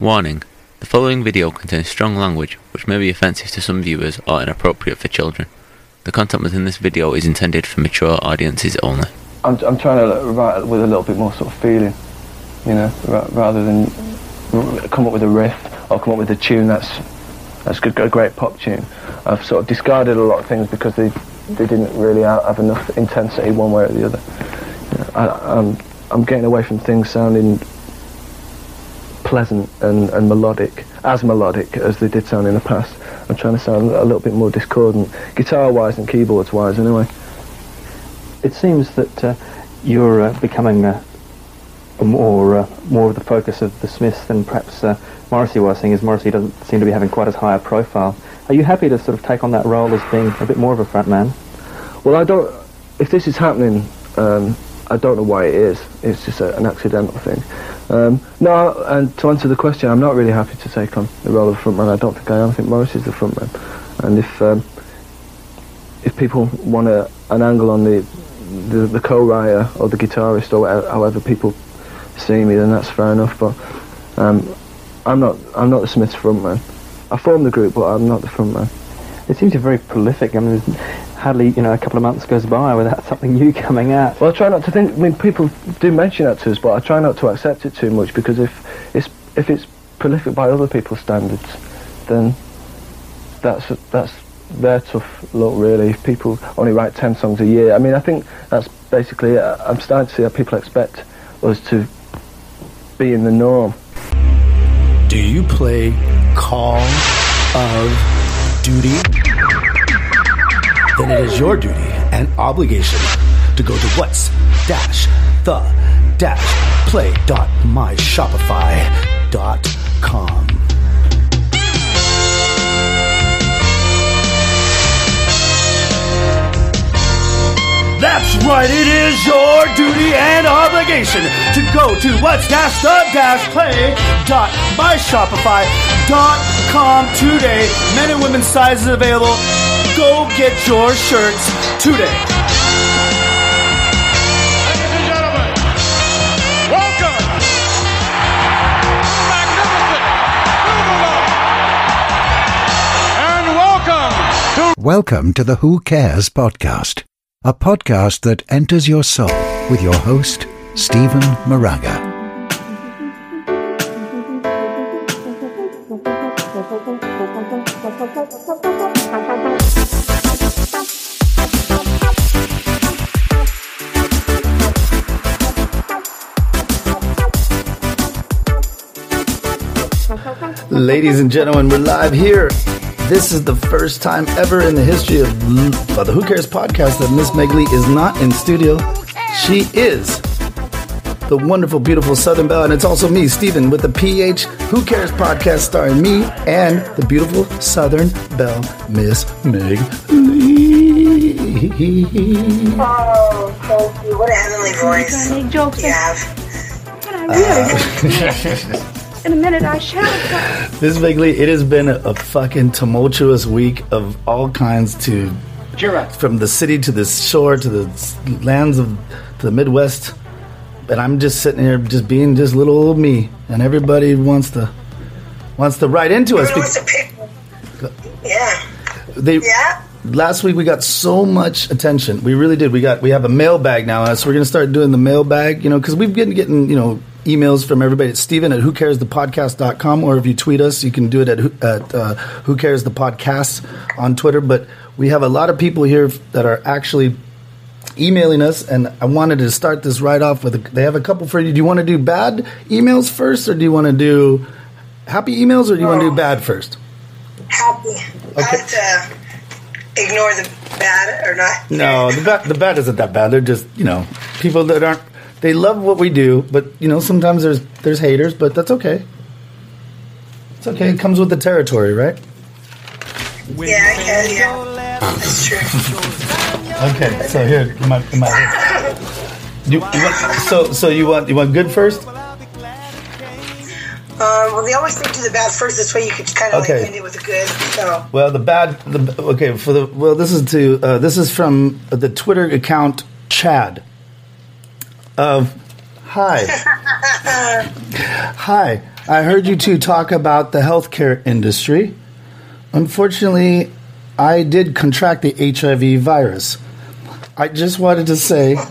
Warning: The following video contains strong language which may be offensive to some viewers or inappropriate for children. The content within this video is intended for mature audiences only. I'm, I'm trying to write with a little bit more sort of feeling, you know, ra- rather than come up with a riff or come up with a tune that's that's good, a great pop tune. I've sort of discarded a lot of things because they they didn't really have enough intensity one way or the other. You know, I, I'm I'm getting away from things sounding pleasant and, and melodic, as melodic as they did sound in the past. I'm trying to sound a little bit more discordant, guitar-wise and keyboards-wise, anyway. It seems that uh, you're uh, becoming uh, a more uh, more of the focus of the Smiths than perhaps uh, Morrissey was, seeing as Morrissey doesn't seem to be having quite as high a profile. Are you happy to sort of take on that role as being a bit more of a front man? Well, I don't. If this is happening, um, I don't know why it is. It's just a, an accidental thing. Um, no, and to answer the question, I'm not really happy to take on the role of frontman. I don't think I am. I think Morris is the frontman. And if um, if people want a, an angle on the the, the co-writer or the guitarist or whatever, however people see me, then that's fair enough. But um, I'm not. I'm not the Smiths frontman. I formed the group, but I'm not the frontman. It seems you're very prolific. I mean, hardly you know a couple of months goes by without something new coming out. Well, I try not to think. I mean, people do mention that to us, but I try not to accept it too much because if it's if it's prolific by other people's standards, then that's that's their tough luck, really. If people only write ten songs a year, I mean, I think that's basically. It. I'm starting to see how people expect us to be in the norm. Do you play Call of Duty? Then it is your duty and obligation to go to what's dash the dash play dot my shopify dot com. That's right, it is your duty and obligation to go to what's dash the dash play dot my shopify dot com today. Men and women's sizes available. Go get your shirts today. Ladies and gentlemen, welcome magnificent and welcome to Welcome to the Who Cares podcast, a podcast that enters your soul with your host, Stephen Moraga. Ladies and gentlemen, we're live here. This is the first time ever in the history of the Who Cares podcast that Miss Meg Lee is not in studio. She is the wonderful, beautiful Southern Belle, and it's also me, Stephen, with the PH Who Cares podcast starring me and the beautiful Southern Belle, Miss Meg Lee. Oh, thank you. What a heavenly voice make jokes. you have. And I really, in a minute, I shall. Miss Meg Lee, it has been a, a fucking tumultuous week of all kinds to from the city to the shore to the lands of to the Midwest. And I'm just sitting here, just being just little old me, and everybody wants to wants to write into us. Everyone Because wants to pick. Yeah. they Yeah. Last week we got so much attention. We really did. We got we have a mailbag now, so we're gonna start doing the mailbag. You know, because we've been getting you know emails from everybody. It's Stephen at whocaresthepodcast.com, or if you tweet us, you can do it at, who- at uh, who cares the podcast on Twitter. But we have a lot of people here that are actually emailing us, and I wanted to start this right off with. A, they have a couple for you. Do you want to do bad emails first, or do you want to do happy emails, or do you want to do bad first? Happy. To ignore the bad or not. No, the bad, the bad isn't that bad. They're just you know people that aren't. They love what we do, but you know sometimes there's there's haters, but that's okay. It's okay. It comes with the territory, right? Yeah, I can, yeah. That's true. Okay. So here, in my, in my you, you want, so so you want you want good first? Um, well, they always say do the bad first. This way you could kind of Okay. like end it with a good. So, Well, the bad. The okay for the well. This is to uh, this is from the Twitter account Chad. Of hi, hi. I heard you two talk about the healthcare industry. Unfortunately, I did contract the HIV virus. I just wanted to say.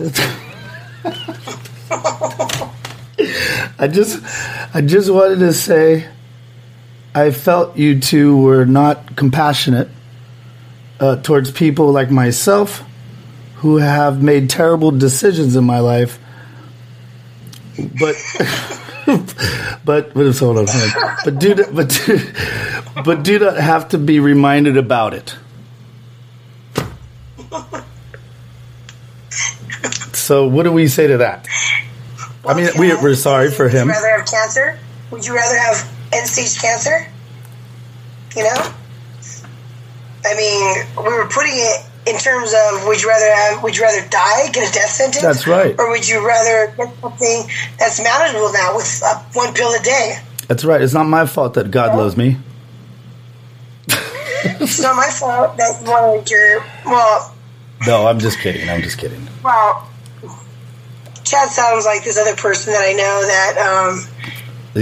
I just, I just wanted to say, I felt you two were not compassionate uh, towards people like myself, who have made terrible decisions in my life. But, but, but hold on, but do, but, do, but do not have to be reminded about it. So, what do we say to that? I mean, we, we're sorry for him. Would you rather have cancer? Would you rather have end stage cancer? You know? I mean, we were putting it in terms of would you rather have would you rather die, get a death sentence? That's right. Or would you rather get something that's manageable now with uh, one pill a day? That's right. It's not my fault that God loves me. It's not my fault that you wanted your well No, I'm just kidding. I'm just kidding. well Chad sounds like this other person that I know that um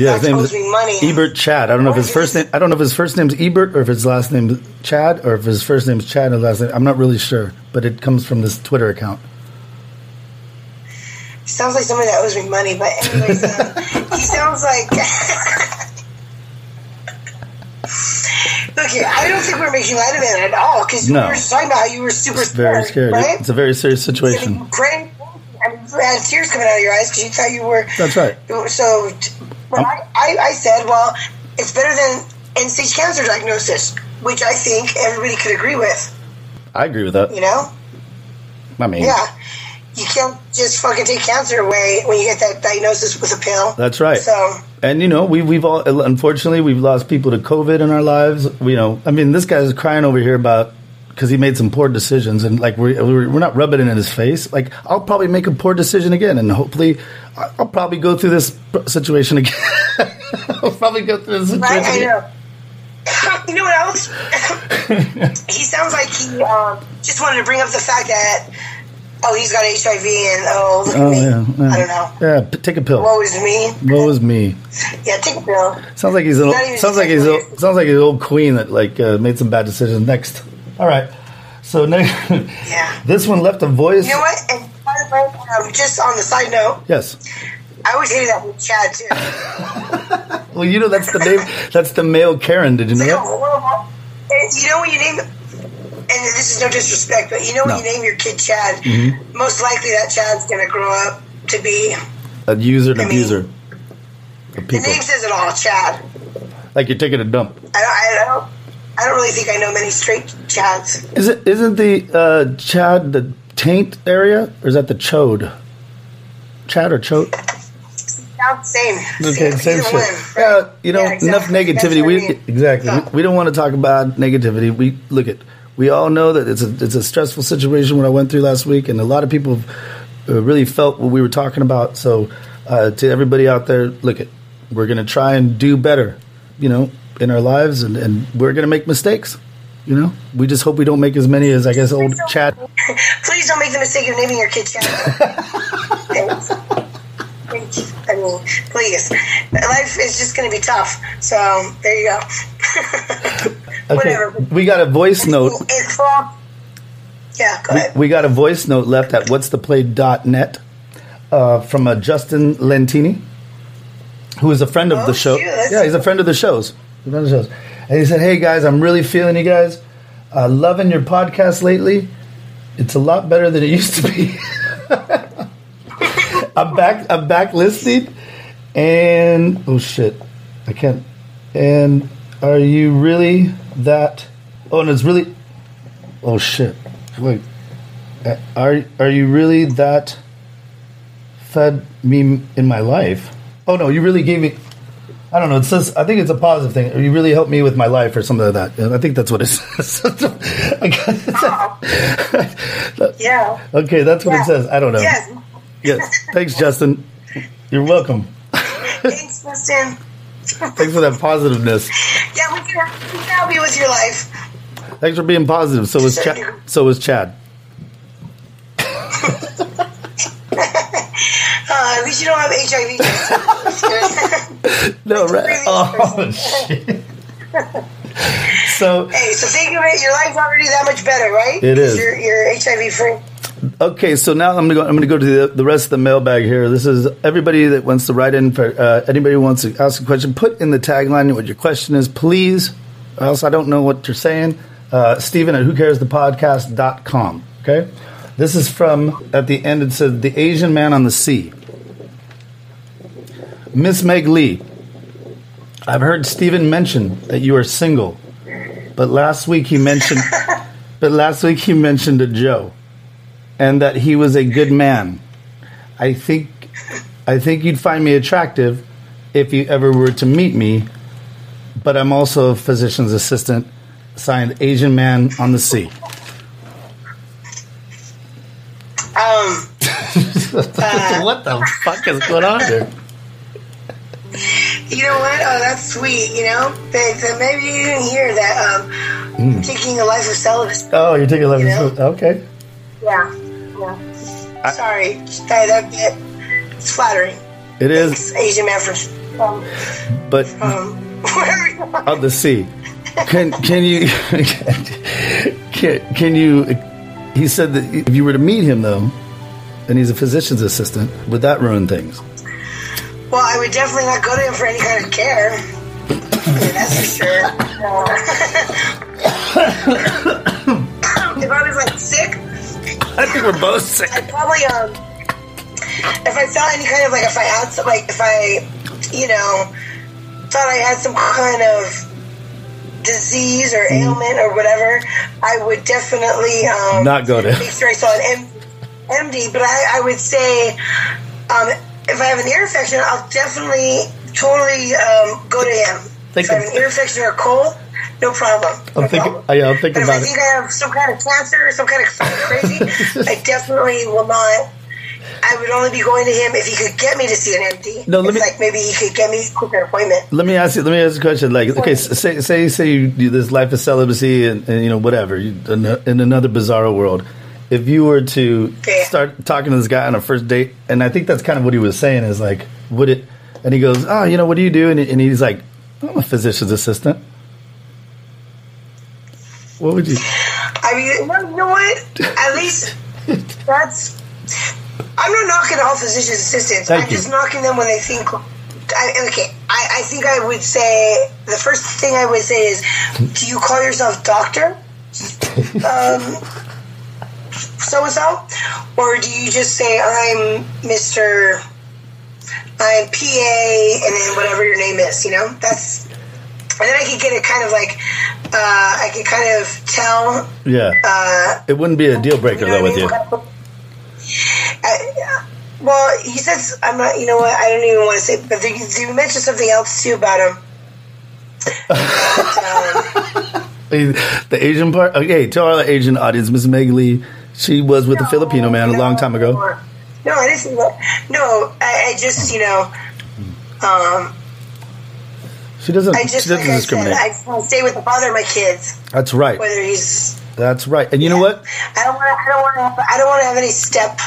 Yeah, his name is money. Ebert Chad. I don't know if his first name. I don't know if his first name's Ebert or if his last name's Chad or if his first name's Chad and his last name. I'm not really sure, but it comes from this Twitter account. sounds like somebody that owes me money, but anyways, uh, he sounds like. Here, I don't think we're making light of it at all because No. we were just talking about how you were super It's very scared, scary. right? It's a very serious situation. Great. I mean, you had tears coming out of your eyes because you thought you were. That's right. So, t- but I, I, I said, well, it's better than end stage cancer diagnosis, which I think everybody could agree with. I agree with that. You know? I mean, Yeah. You can't just fucking take cancer away when you get that diagnosis with a pill. that's right. So, And you know, we we've all unfortunately we've lost people to COVID in our lives. You know, I mean, this guy's crying over here about because he made some poor decisions, and like we're we're not rubbing it in his face. Like I'll probably make a poor decision again, and hopefully I'll probably go through this situation again. I'll probably go through this situation. right? I again. know. you know what else? he sounds like he um, just wanted to bring up the fact that, oh, he's got HIV and, oh, look at Oh me. yeah, yeah. I don't know. Yeah, p- take a pill. Woe is me. Woe is me. Yeah, take a pill. Sounds like he's an old, sounds like he's old, sounds like his old queen that like uh, made some bad decisions. Next, all right. So next, Yeah. this one left a voice. You know what? And by the way, um, just on the side note, Yes. I always hated that with Chad, too. Well, you know that's the name. That's the male Karen. Did you know that? And you know when you name, and this is no disrespect, but you know when No. Mm-hmm. you name your kid Chad, most likely that Chad's going to grow up to be, A user and I mean, abuser the name says it all, Chad. Like you're taking a dump. I don't, I don't, I don't really think I know many straight Chads. Is it? Isn't the uh, Chad the taint area, or is that the chode? Chad or chode? Sound the same. Okay, Same- same shit. one, right? Yeah, you know, Yeah, exactly. enough negativity. what I We mean. exactly. So- We, we don't want to talk about negativity. We look at. We all know that it's a it's a stressful situation. What I went through last week, and a lot of people have, uh, really felt what we were talking about. So, uh, to everybody out there, look at. We're going to try and do better, you know, in our lives, and, and we're going to make mistakes. You know, we just hope we don't make as many as I guess old Chad. Please don't make the mistake of naming your kid Chad. I mean, please. Life is just going to be tough. So there you go. Okay, Whatever. we got a voice note. Yeah, go ahead. We got a voice note left at what's the play.net uh, from a Justin Lentini, who is a friend of Oh, the show. shoot, Yeah, he's a friend of the shows. And he said, Hey guys, I'm really feeling you guys. Uh, loving your podcast lately. It's a lot better than it used to be. I'm back. I'm back listening, and oh shit, I can't. And are you really that? Oh, and it's really. Oh shit! Wait, Uh, are are you really that? Fed me in my life. Oh no, you really gave me. I don't know. It says. I think it's a positive thing. You really helped me with my life, or something like that. And I think that's what it says. Yeah. okay, that's what Yeah. it says. I don't know. Yes. Yes. Thanks, Justin. You're welcome. Thanks, Justin. Thanks for that positiveness. Yeah, we can, we can help you with your life. Thanks for being positive. So was Chad. So was Chad. Uh, at least you don't have HIV. No, right? Oh shit. so hey, so think of it. Your life's already that much better, right? It is. You're, you're HIV free. Okay, so now I'm gonna go. I'm gonna go to the, the rest of the mailbag here. This is everybody that wants to write in for uh, anybody who wants to ask a question. Put in the tagline what your question is, please. Or else I don't know what you're saying. Uh, Stephen at whocaresthepodcast.com. Okay, this is from at the end. It says the Asian man on the sea. Miss Meg Lee, I've heard Stephen mention that you are single, but last week he mentioned, but last week he mentioned a Joe and that he was a good man. I think I think you'd find me attractive if you ever were to meet me, but I'm also a physician's assistant, signed Asian Man on the Sea. Um, what the fuck is going on here? You know what? Oh, that's sweet. You know, but, maybe you didn't hear that. Um, Hmm. taking a life of celibacy. Oh, you're taking a You know? level. Okay. Yeah. yeah. Sorry, that, that bit. It's flattering. It is, It's Asian man from um, but um, wherever you are. on the sea. Can can you can can you? He said that if you were to meet him though, and he's a physician's assistant, would that ruin things? Well, I would definitely not go to him for any kind of care. That's for sure. if I was like sick, I think we're both sick. I'd probably um, if I felt any kind of like if I had some like if I, you know, thought I had some kind of disease or ailment or whatever, I would definitely um, Not go to- make sure I saw an M- MD. But I, I would say, um, if I have an ear infection, I'll definitely totally um, go to him. Think if I have an ear infection or a cold, no problem. I'm No thinking. problem. yeah, I'm thinking But if I about think it. I have some kind of cancer or some kind of crazy, I definitely will not. I would only be going to him if he could get me to see an MD. No, let it's me- like maybe he could get me a quicker appointment. Let me ask you. Let me ask you a question. Like, okay, say say say you do this life of celibacy and, and you know whatever you, in, in another bizarro world. If you were to Yeah. start talking to this guy on a first date, and I think that's kind of what he was saying is like, would it? And he goes, oh, you know, what do you do? And, and he's like, I'm a physician's assistant. What would you? I mean, well, you know what? At least that's. I'm not knocking all physician assistants. Thank I'm you. just knocking them when they think. I, okay, I, I think I would say the first thing I would say is, do you call yourself doctor? Um, so and so, or do you just say I'm Mister? I'm PA, and then whatever your name is. You know, that's. And then I could get it kind of like, uh, I could kind of tell Yeah, uh, it wouldn't be a deal breaker you know though with I you. mean? I, well, he says I'm not. You know what? I don't even want to say. But they, they mentioned something else too about him. um, The Asian part. Okay, to our Asian audience, Miss Meg Lee, she was with a Filipino man a long time ago. No, I didn't. No, I, I just you know, um, She doesn't. I She just doesn't like I said, discriminate. I stay with the father of my kids, That's right. whether he's. That's right. And you know what? I don't want. I don't want to. Have, I don't want to have any step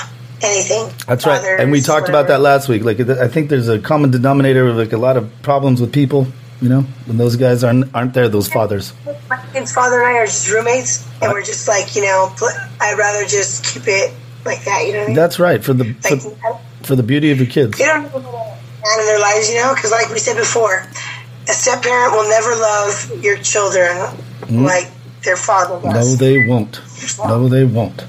anything. That's right. And we talked about that last week. Like, I think there's a common denominator of like a lot of problems with people. You know, when those guys aren't aren't there, those fathers. My father and I are just roommates, and we're just like, you know, I'd rather just keep it like that, you know what I mean? That's right for the like, for, for the beauty of your kids. they don't know in their lives, you know, because like we said before, a step parent will never love your children like their father does. No, they won't. No, they won't.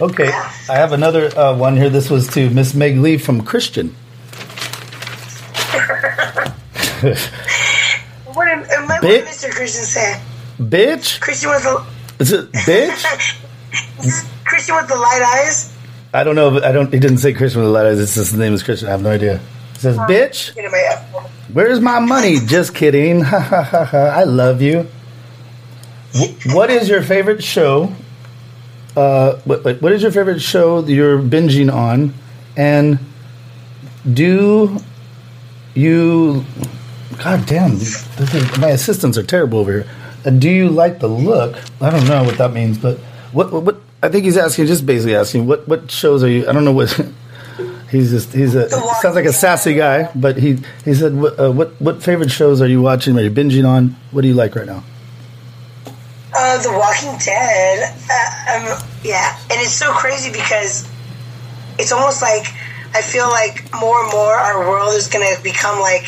Okay, I have another uh, one here. This was to Miss Meg Lee from Christian. what did, uh, what Mr. Christian say? Bitch, Christian with the is it bitch? Christian with the light eyes. I don't know. But I don't. He didn't say Christian with the light eyes. It's just his name is Christian. I have no idea. It says bitch. You know, my F word. Where's my money? Just kidding. Ha ha ha ha. I love you. What is your favorite show? Uh, what, what what is your favorite show that you're binging on? And do you? God damn! this is- my assistants are terrible over here. Uh, do you like the look? I don't know what that means, but what what, what I think he's asking, just basically asking, what what shows are you? I don't know what. He's just he's a sounds like a sassy guy, but he he said what uh, what what favorite shows are you watching? Are you binging on? What do you like right now? Uh, The Walking Dead. Uh, um, yeah, and it's so crazy because it's almost like I feel like more and more our world is going to become like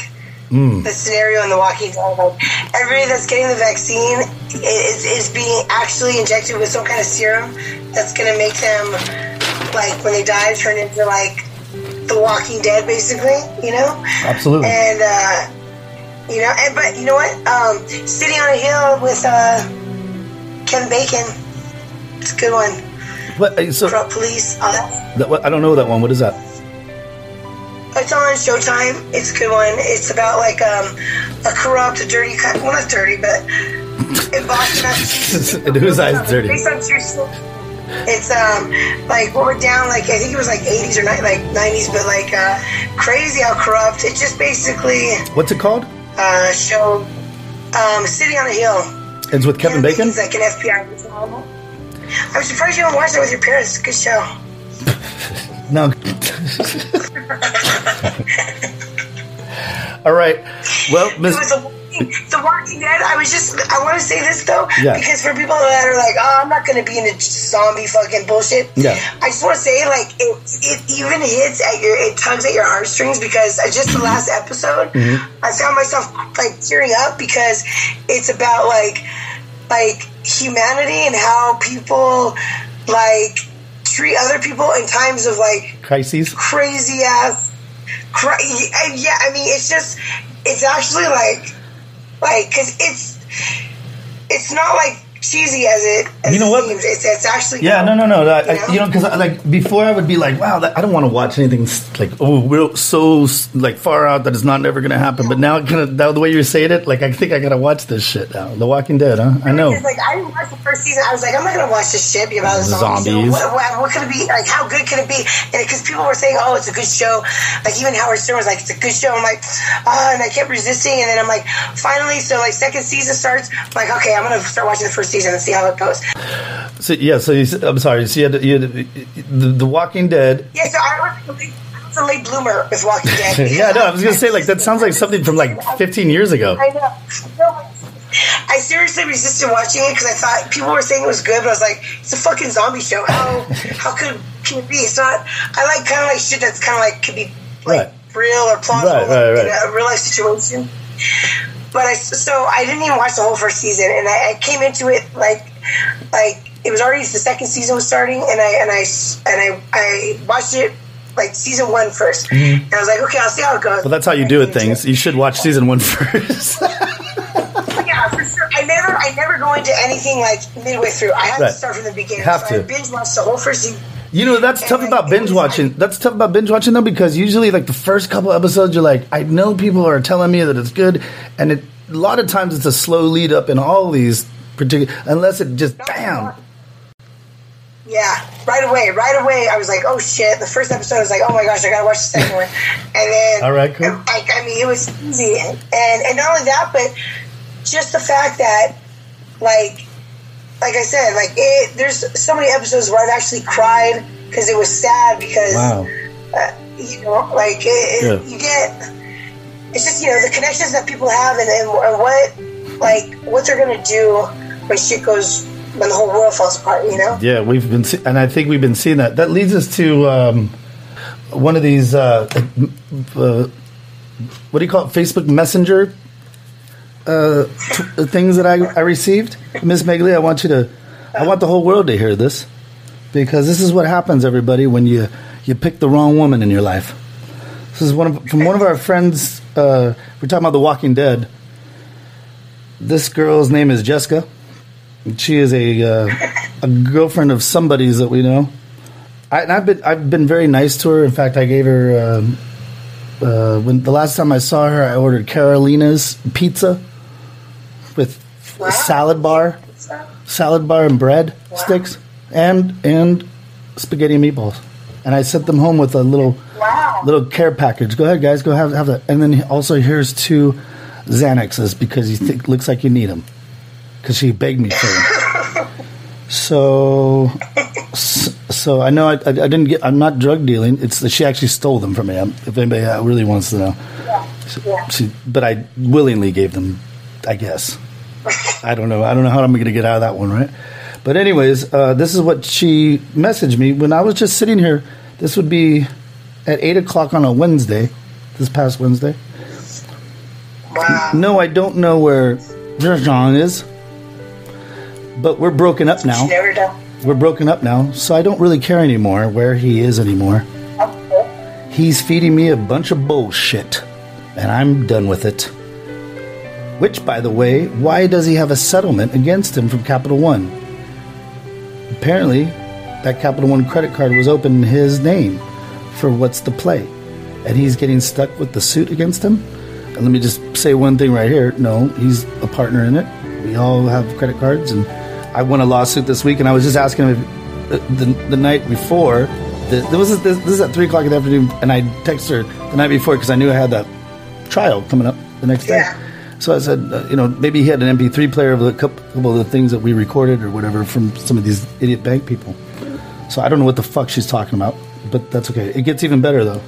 the scenario in The Walking Dead. Like everybody that's getting the vaccine is, is being actually injected with some kind of serum that's going to make them like when they die turn into like The Walking Dead, basically. You know. Absolutely. And uh, you know, and but you know what? Um, City on a Hill with uh, Kevin Bacon. It's a good one. What? uh, So Corrupt Police. All that. I don't know that one. What is that? It's on Showtime. It's a good one. It's about like um, a corrupt, a dirty, kind well not dirty, but in Boston, Massachusetts. Whose eyes dirty? Based on true story. It's um like what we're down like I think it was like 80s or ni- like 90s, but like uh, crazy how corrupt. It just basically What's it called? uh, showed um, City on a Hill. It's with Kevin Bacon. He's like an FBI. agent. I'm surprised you don't watch that with your parents. Good show. No. All right. Well, It Miss. was the Walking, Dead. I was just. I want to say this though, Yeah. because for people that are like, "Oh, I'm not going to be in a zombie fucking bullshit." Yeah. I just want to say, like, it, it even hits at your, it tugs at your heartstrings because just the last episode, Mm-hmm. I found myself like tearing up because it's about like, like humanity and how people like treat other people in times of like Crises. crazy ass. Cra- yeah, I mean, it's just, it's actually like, like, cause it's, it's not like cheesy as it. As You know it what? Seems. It's, it's actually. Yeah, no, no, no. I, You know? you know, because like before, I would be like, "Wow, that, I don't want to watch anything like oh, we're so like far out that it's not never going to happen." But now, kind of now the way you're saying it, like I think I gotta watch this shit now. The Walking Dead, huh? I know. Like I didn't watch the first season. I was like, I'm not gonna watch this shit about the zombies. Zombies. What, what, what could it be? Like, how good could it be? And because people were saying, oh, it's a good show. Like even Howard Stern was like, it's a good show. I'm like, ah, and I kept resisting. And then I'm like, finally, so like second season starts. I'm like, okay, I'm gonna start watching the first season and see how it goes. So yeah, so you, I'm sorry. So you had, you had the, the Walking Dead. Yeah, so I was, a late- I was a late bloomer with Walking Dead. Yeah, no, I was gonna say like that sounds like something from like 15 years ago. I know. No, I seriously resisted watching it because I thought people were saying it was good, but I was like, it's a fucking zombie show. How how could can it be? It's not. I like kind of like shit that's kind of like could be like Right. real or plausible Right, right, right. in a real life situation. But I so I didn't even watch the whole first season, and I, I came into it like like it was already the second season was starting, and I and I and I I watched it. Like season one first. Mm-hmm. and I was like, okay, I'll see how it goes. Well, that's how you do it. Things you should watch season one first. Yeah, for sure. I never, I never go into anything like midway through. I have Right. to start from the beginning. Have so to. I binge watched the whole first season. You know that's tough about binge watching. That's tough about binge watching though because usually like the first couple episodes you're like I know people are telling me that it's good and it, a lot of times it's a slow lead up in all these particular unless it just bam. Yeah, right away, right away. I was like, oh shit. The first episode, I was like, oh my gosh, I gotta watch the second one. And then, All right, cool. Like, I mean, it was easy, and and not only that, but just the fact that, like, like I said, like it. There's so many episodes where I've actually cried because it was sad because. Wow. uh, you know, like it, Yeah. you get. It's just you know the connections that people have and, and, and what like what they're gonna do when shit goes when the whole world falls apart. You know. Yeah, we've been see- and I think we've been seeing that. That leads us to um, one of these uh, uh, what do you call it? Facebook Messenger uh, t- things that I, I received. Miss Meg Lee, I want you to, I want the whole world to hear this because this is what happens, everybody, when you you pick the wrong woman in your life. This is one of, from one of our friends. Uh, we're talking about The Walking Dead. This girl's name is Jessica. She is a uh, a girlfriend of somebody's that we know. I, I've been I've been very nice to her. In fact, I gave her um, uh, when the last time I saw her, I ordered Carolina's pizza with Wow. salad bar, salad bar and bread sticks, and and spaghetti and meatballs. And I sent them home with a little Wow. little care package. Go ahead, guys. Go have have that. And then also here's two Xanaxes because you think looks like you need them because she begged me for them. So, So I know I, I, I didn't get. I'm not drug dealing. It's that she actually stole them from me. um, If anybody uh, really wants to know, Yeah. she, but I willingly gave them. I guess. I don't know. I don't know how I'm going to get out of that one, right? But anyways, uh, this is what she messaged me when I was just sitting here. This would be at eight o'clock on a Wednesday, this past Wednesday. Wow. No, I don't know where Jean is, but we're broken up now. She never done. We're broken up now, so I don't really care anymore where he is anymore. He's feeding me a bunch of bullshit, and I'm done with it. Which, by the way, why does he have a settlement against him from Capital One? Apparently, that Capital One credit card was open in his name for what's the play, and he's getting stuck with the suit against him. And let me just say one thing right here: no, he's a partner in it. We all have credit cards, and I won a lawsuit this week, and I was just asking him if, uh, the, the night before. The, there was this, this is at three o'clock in the afternoon, and I texted her the night before because I knew I had that trial coming up the next day. So I said, uh, you know, maybe he had an MP3 player of a couple, of the things that we recorded or whatever from some of these idiot bank people. So I don't know what the fuck she's talking about, but that's okay. It gets even better though.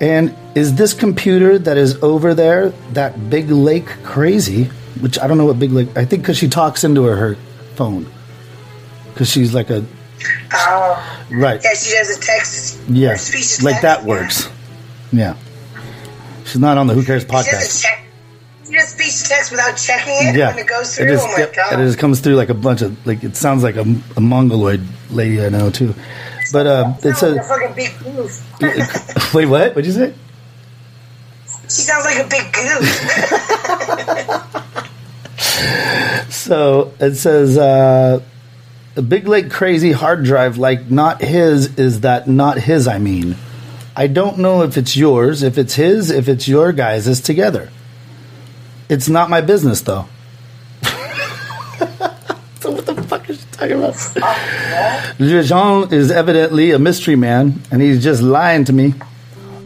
And is this computer that is over there that Big Lake crazy? Which I don't know what Big Lake. I think because she talks into her, her phone. Because she's like a Oh. right. Yeah, she does a text. Yeah, speech like text, that works. Yeah. She's not on the Who Cares podcast. She does speech to text without checking it Yeah, when it goes through. It just, oh my god! it just comes through like a bunch of like it sounds like a, a mongoloid lady I know too. But uh, it Sounds like a says fucking big goof. wait, what? What'd you say? She sounds like a big goof. So it says uh, a Big Lake crazy hard drive like not his is that not his? I mean, I don't know if it's yours, if it's his, if it's your guys' is together. It's not my business though. so what the fuck is she talking about? Jean is evidently a mystery man, and he's just lying to me,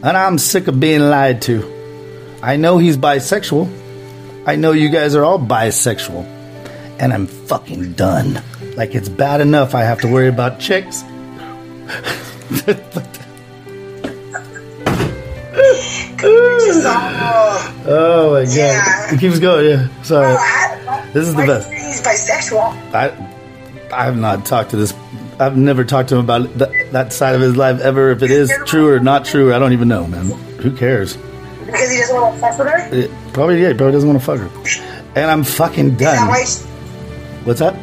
and I'm sick of being lied to. I know he's bisexual. I know you guys are all bisexual. And I'm fucking done. Like it's bad enough I have to worry about chicks. Just, oh, Oh my god. Yeah. It keeps going, yeah. Sorry. I- This is the best. do you think He's bisexual. I I have not talked to this I've never talked to him about that, that side of his life ever. If it is true or not true, I don't even know, man. Who cares? Because he doesn't want to fuck with her? It, probably, yeah, he probably doesn't want to fuck her. And I'm fucking that done. why she, What's that?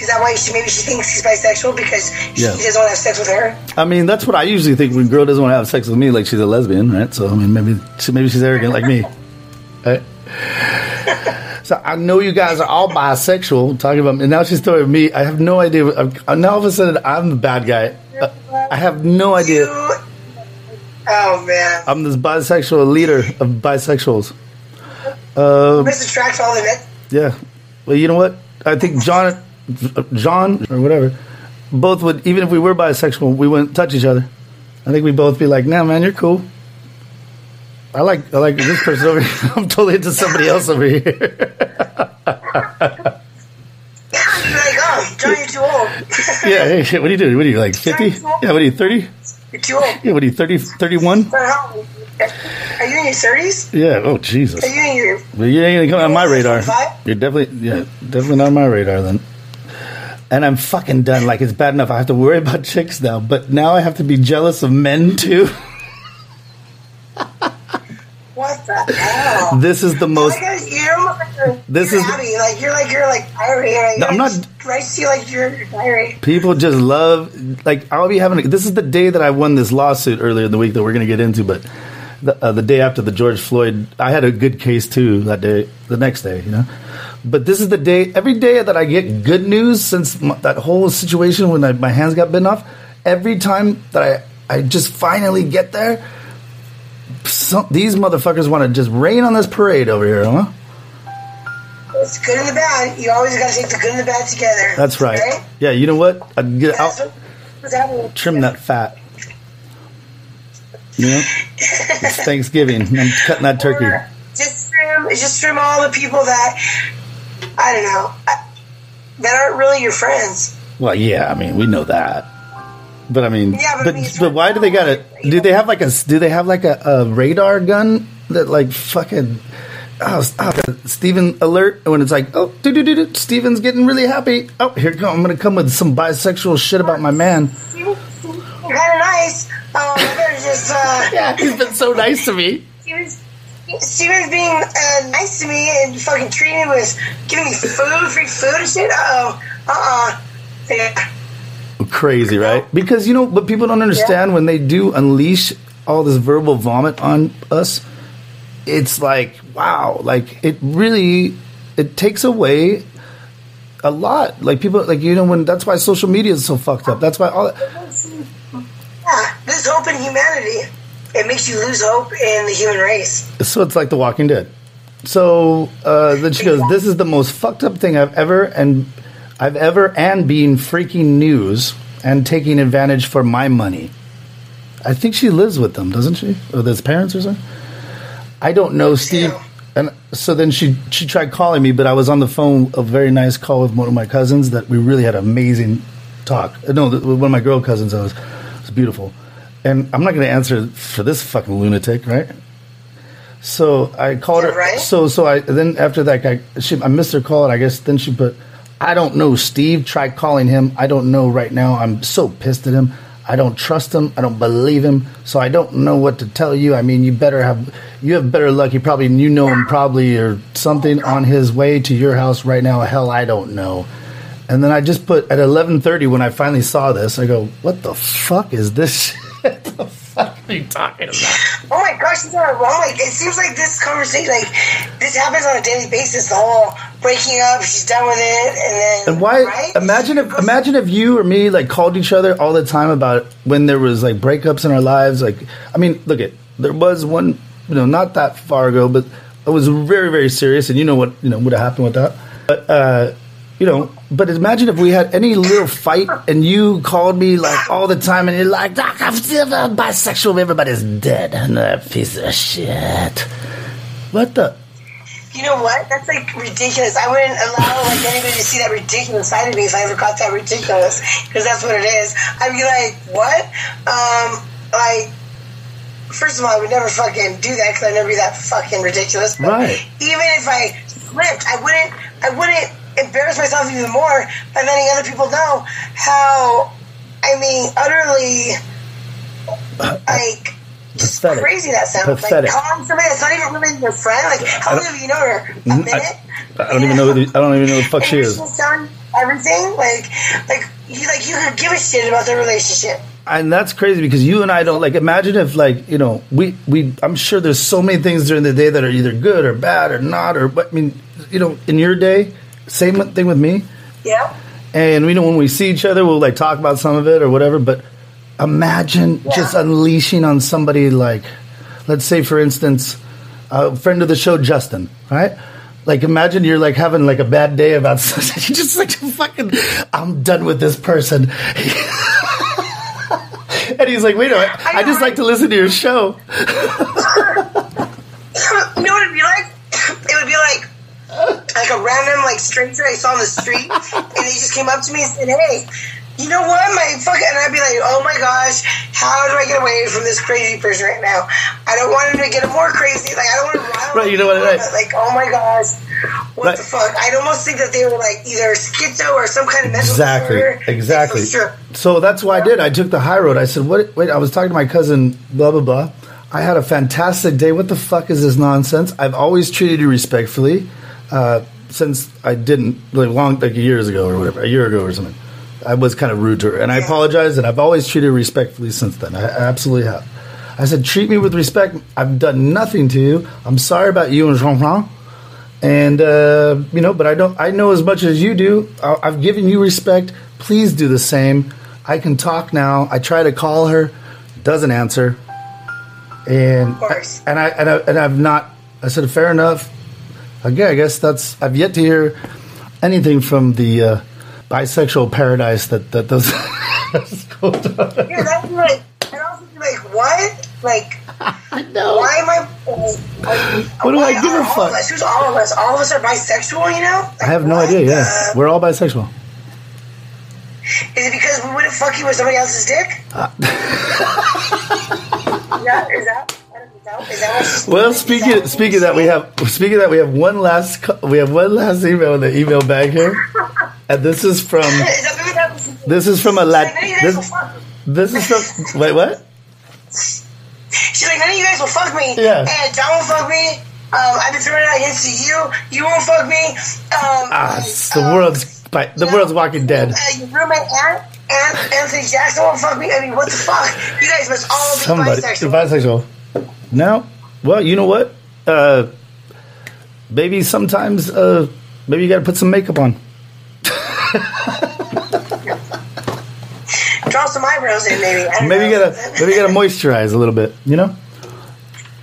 Is that why she maybe she thinks he's bisexual because she Yeah. doesn't want to have sex with her? I mean, that's what I usually think when a girl doesn't want to have sex with me, like she's a lesbian, right? So, I mean, maybe she, maybe she's arrogant like me. Right? So I know you guys are all bisexual, talking about, and now she's talking me. I have no idea. I'm, now all of a sudden, I'm the bad guy. Uh, I have no idea. You, oh man, I'm this bisexual leader of bisexuals. Uh, Mr. Tracks all the men. Yeah. Well, you know what? I think John, John or whatever, both would even if we were bisexual, we wouldn't touch each other. I think we'd both be like, "Nah, man, you're cool." I like I like this person over here. I'm totally into somebody else over here. You're like, oh, John, you're too old. yeah. Hey, shit. What are you doing? What are you like 50? Yeah. What are you 30? you're too old. Yeah. What are you 30? 31? Are you in your thirties? Yeah. Oh Jesus. Are you in your? You ain't gonna come on my radar. 45? You're definitely, yeah, definitely not on my radar then. And I'm fucking done. Like it's bad enough I have to worry about chicks now, but now I have to be jealous of men too. What the hell? This is the most. Like, This is- Abby. Like you're like you're like diary. Like, No, I'm not- just to you like you're your diary. People just love. Like I'll be having. This is the day that I won this lawsuit earlier in the week that we're going to get into, but. The, uh, the day after the George Floyd, I had a good case too that day, the next day, you know. But this is the day, every day that I get good news since m that whole situation when I, my hands got bitten off, every time that I, I just finally get there, some, these motherfuckers want to just rain on this parade over here, huh? It's good and the bad. You always got to take the good and the bad together. That's right. Yeah, you know what? I'd get out, trim that fat. You know, it's Thanksgiving. I'm cutting that turkey. Or Just trim, just trim all the people that I don't know I- that aren't really your friends. Well, yeah, I mean, we know that. But I mean, Yeah, but I but, mean, but why do they got it? Do they have like a do they have like a, a radar gun that like fucking oh, oh Stephen alert when it's like oh do do do do Stephen's getting really happy oh here come I'm gonna come with some bisexual shit about my man kind of nice. Um, I better just. Uh, yeah he's been so nice to me Stephen's, Stephen's being uh, nice to me and fucking treating me with giving me food, free food and shit. Uh oh. Uh uh Yeah. crazy right because you know but people don't understand when they do unleash all this verbal vomit on us it's like wow like it really it takes away a lot like people like you know when that's why social media is so fucked up that's why all Yeah. There's hope in humanity. It makes you lose hope in the human race. so it's like the walking dead. So uh, then she goes this is the most fucked up thing i've ever and i've ever and being freaking news and taking advantage for my money. I think she lives with them doesn't she? Or his parents or something? I don't know steve. and so then she she tried calling me but i was on the phone a very nice call with one of my cousins that we really had an amazing talk. Uh, no one of my girl cousins that was, it was beautiful and i'm not going to answer for this fucking lunatic right so I called her. right? So so I then after that guy, she, I missed her call, and I guess then she put, I don't know. Steve Try calling him. I don't know right now. I'm so pissed at him. I don't trust him. I don't believe him. So I don't know what to tell you. I mean, you better have you have better luck. You probably you know him probably or something on his way to your house right now. Hell, I don't know. And then I just put at 11:30 when I finally saw this. I go, what the fuck is this? Shit? the fuck are you talking about? Oh my gosh, she's not wrong. Like it seems like this conversation, like this happens on a daily basis. The whole breaking up, she's done with it, and then And why? Right? Imagine if imagine if you or me like called each other all the time about when there was like breakups in our lives. Like, I mean, look at there was one, you know, not that far ago, but it was very very serious, and you know what you know would have happened with that. But uh, you know, but imagine if we had any little fight and you called me like all the time, and you're like, "Doc, I'm still bisexual. Everybody's dead." And that piece of shit. What the? You know what? That's like ridiculous. I wouldn't allow like anybody to see that ridiculous side of me if I ever caught that ridiculous, because that's what it is. I'd be like, what? Um, like, first of all, I would never fucking do that because I'd never be that fucking ridiculous. But Right. Even if I slipped, I wouldn't. I wouldn't embarrass myself even more by letting other people know how. I mean, utterly like just Pathetic. crazy that sounds. Pathetic. Like calling somebody that's not even really your friend. Like, how have you know her? A Mm, minute? I, I don't even know. Who the, I don't even know who the fuck And she is. everything. Like, like you like you could give a shit about their relationship. and that's crazy because you and I don't like. Imagine if like you know we we. I'm sure there's so many things during the day that are either good or bad or not or. But I mean, you know, in your day, same thing with me. Yeah. And we know when we see each other, we'll like talk about some of it or whatever. But imagine just unleashing on somebody like, let's say for instance, a friend of the show, Justin, right? Like imagine you're like having like a bad day about something. You're just like fucking, I'm done with this person. and he's like, wait a minute, I, just like to listen to your show. you know what it'd be like? It would be like a random like stranger I saw on the street, and he just came up to me and said, "Hey." You know what? My fuck, and I'd be like, oh my gosh, how do I get away from this crazy person right now? I don't want him to get more crazy. Like, I don't want to Right, you know what, right. Like, oh my gosh, what Right. the fuck? I'd almost think that they were like either schizo or some kind of mental Exactly, disorder. exactly. True. So that's what I did. I took the high road. I said, "What? Wait." I was talking to my cousin. Blah blah blah. I had a fantastic day. What the fuck is this nonsense? I've always treated you respectfully, uh, since I didn't like long like years ago or whatever, a year ago or something. I was kind of rude to her, and I apologize. And I've always treated her respectfully since then. I, I absolutely have. I said, treat me with respect. I've done nothing to you. I'm sorry about you and Jean Franc and uh, you know but i don't i know as much as you do I- i've given you respect please do the same i can talk now i try to call her doesn't answer and course. and i and, I, and i've not i said fair enough again i guess that's i've yet to hear anything from the uh, bisexual paradise that that does Yeah, that'd like, and also be like, what? Like, know. why am I? What do I why give a all fuck? Of us, who's all of us? All of us are bisexual, you know? i have no Like, idea yeah the- we're all bisexual Is it because we wouldn't fuck you with somebody else's dick? Uh. is that is that, is that what's- Well, speaking speaking of that, we have speaking that we have one last we have one last email in the email bag here, and this is from Is that maybe that was- this is from a lat like, none of you guys will this this is from wait what She's like, none of you guys will fuck me. Yeah. And John won't fuck me. Um, I've been throwing it out against you. You won't fuck me. Um, ah the um, world's the you world's walking dead. Uh, roommate, Ant, Ant, Anthony Jackson won't fuck me. I mean, what the fuck? You guys must all be Somebody bisexual. bisexual. No, well you know what, uh, maybe sometimes uh, maybe you got to put some makeup on. Draw some eyebrows in, maybe. Maybe you gotta maybe you gotta moisturize a little bit. You know.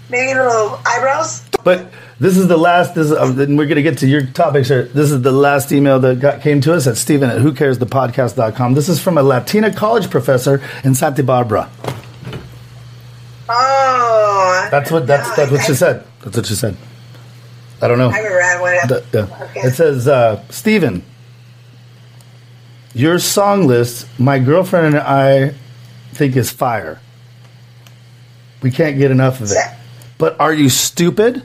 Maybe a little eyebrows. But this is the last. This is, uh, then we're going to get to your topic, sir. This is the last email that got, came to us at Stephen at WhoCaresThePodcast.com. This is from a Latina college professor in Santa Barbara. Oh. That's what that's that's what she said. That's what she said. I don't know. I remember I. The- the- Okay. It says, uh, Stephen, your song list, my girlfriend and I think is fire. We can't get enough of it. But are you stupid?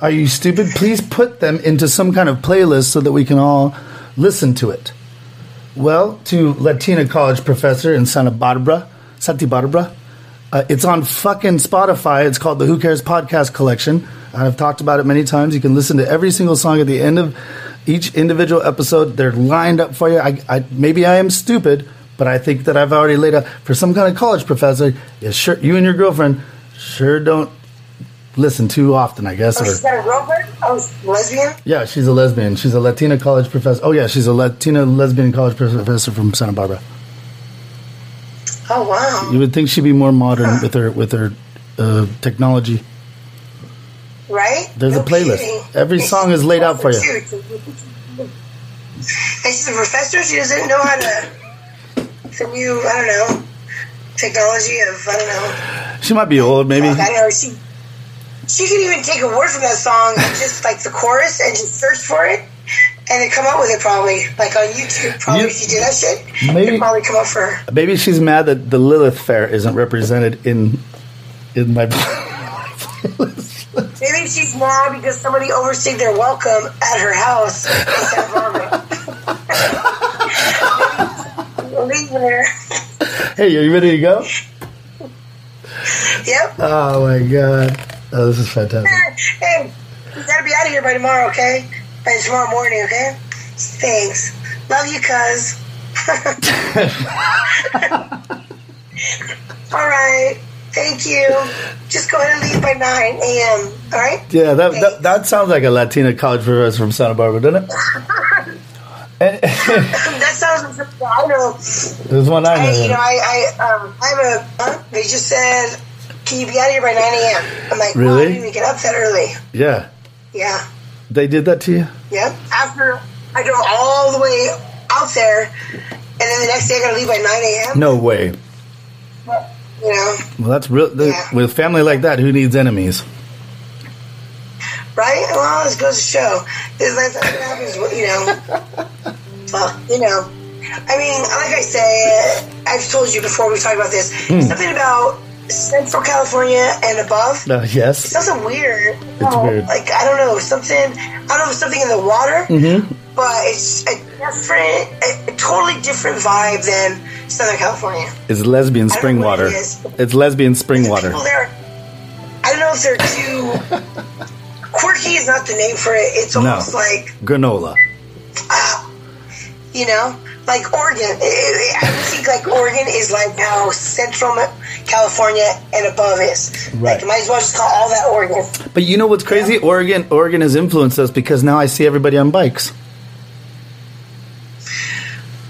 Are you stupid? Please put them into some kind of playlist so that we can all listen to it. Well, to Latina college professor in Santa Barbara, Santa Barbara, uh, it's on fucking Spotify. It's called the Who Cares Podcast Collection. I've talked about it many times. You can listen to every single song at the end of each individual episode. They're lined up for you. I, I, maybe I am stupid, but I think that I've already laid out for some kind of college professor. Yeah, sure, you and your girlfriend sure don't listen too often. I guess. Oh, Or, she's got a girlfriend? Oh, lesbian? yeah, she's a lesbian. She's a Latina college professor. Oh yeah, she's a Latina lesbian college professor from Santa Barbara. Oh, wow. You would think she'd be more modern with her with her uh, technology. Right? There's No a playlist. kidding. Every song is laid out for you. And she's a professor. She doesn't know how to. The new, I don't know, technology of, I don't know. She might be old, maybe. I know. She she could even take a word from that song and just like the chorus and just search for it and then come up with it probably like on YouTube. Probably You- if you do that shit, Maybe- it'd probably come up for her. Maybe she's mad that the Lilith Fair isn't represented in in my. Maybe she's mad because somebody overstayed their welcome at her house in Santa Barbara. Maybe she's leaving her. hey, are you ready to go? Yep. Oh my god! Oh, this is fantastic. Hey, you gotta be out of here by tomorrow, okay? By tomorrow morning, okay? Thanks. Love you, cuz. All right. Thank you. Just go ahead and leave by 9 a.m. All right? Yeah, that, that that sounds like a Latina college professor from Santa Barbara, doesn't it? That sounds like something I know. There's one I know. I, you know, I, I, um, I have a. Huh? They just said, "Can you be out of here by 9 a.m.?" I'm like, Really? "Well, I didn't even get up that early." yeah, Yeah. They did that to you. Yep. After I drove all the way out there, and then the next day I got to leave by 9 a.m. No way. You know, Well, that's real. the- Yeah. With family like that, who needs enemies? right? Well, this goes to show. This that happens. You know. Well, you know. I mean, like I say, I've told you before we talked about this. Hmm. Something about Central California and above. Uh, yes. Something weird. It's weird. Like I don't know something. I don't know something in the water, Mm-hmm. but it's a different, a, a totally different vibe than Southern California. It's lesbian I don't know spring water. it is. It's lesbian spring The water. There, I don't know if they're too quirky. Is not the name for it. It's No. almost like Granola. you know, like Oregon. I- I think like Oregon is like how Central California and above is. Right. Like, might as well just call all that Oregon. But you know what's crazy? Oregon, Oregon has influenced us because now I see everybody on bikes.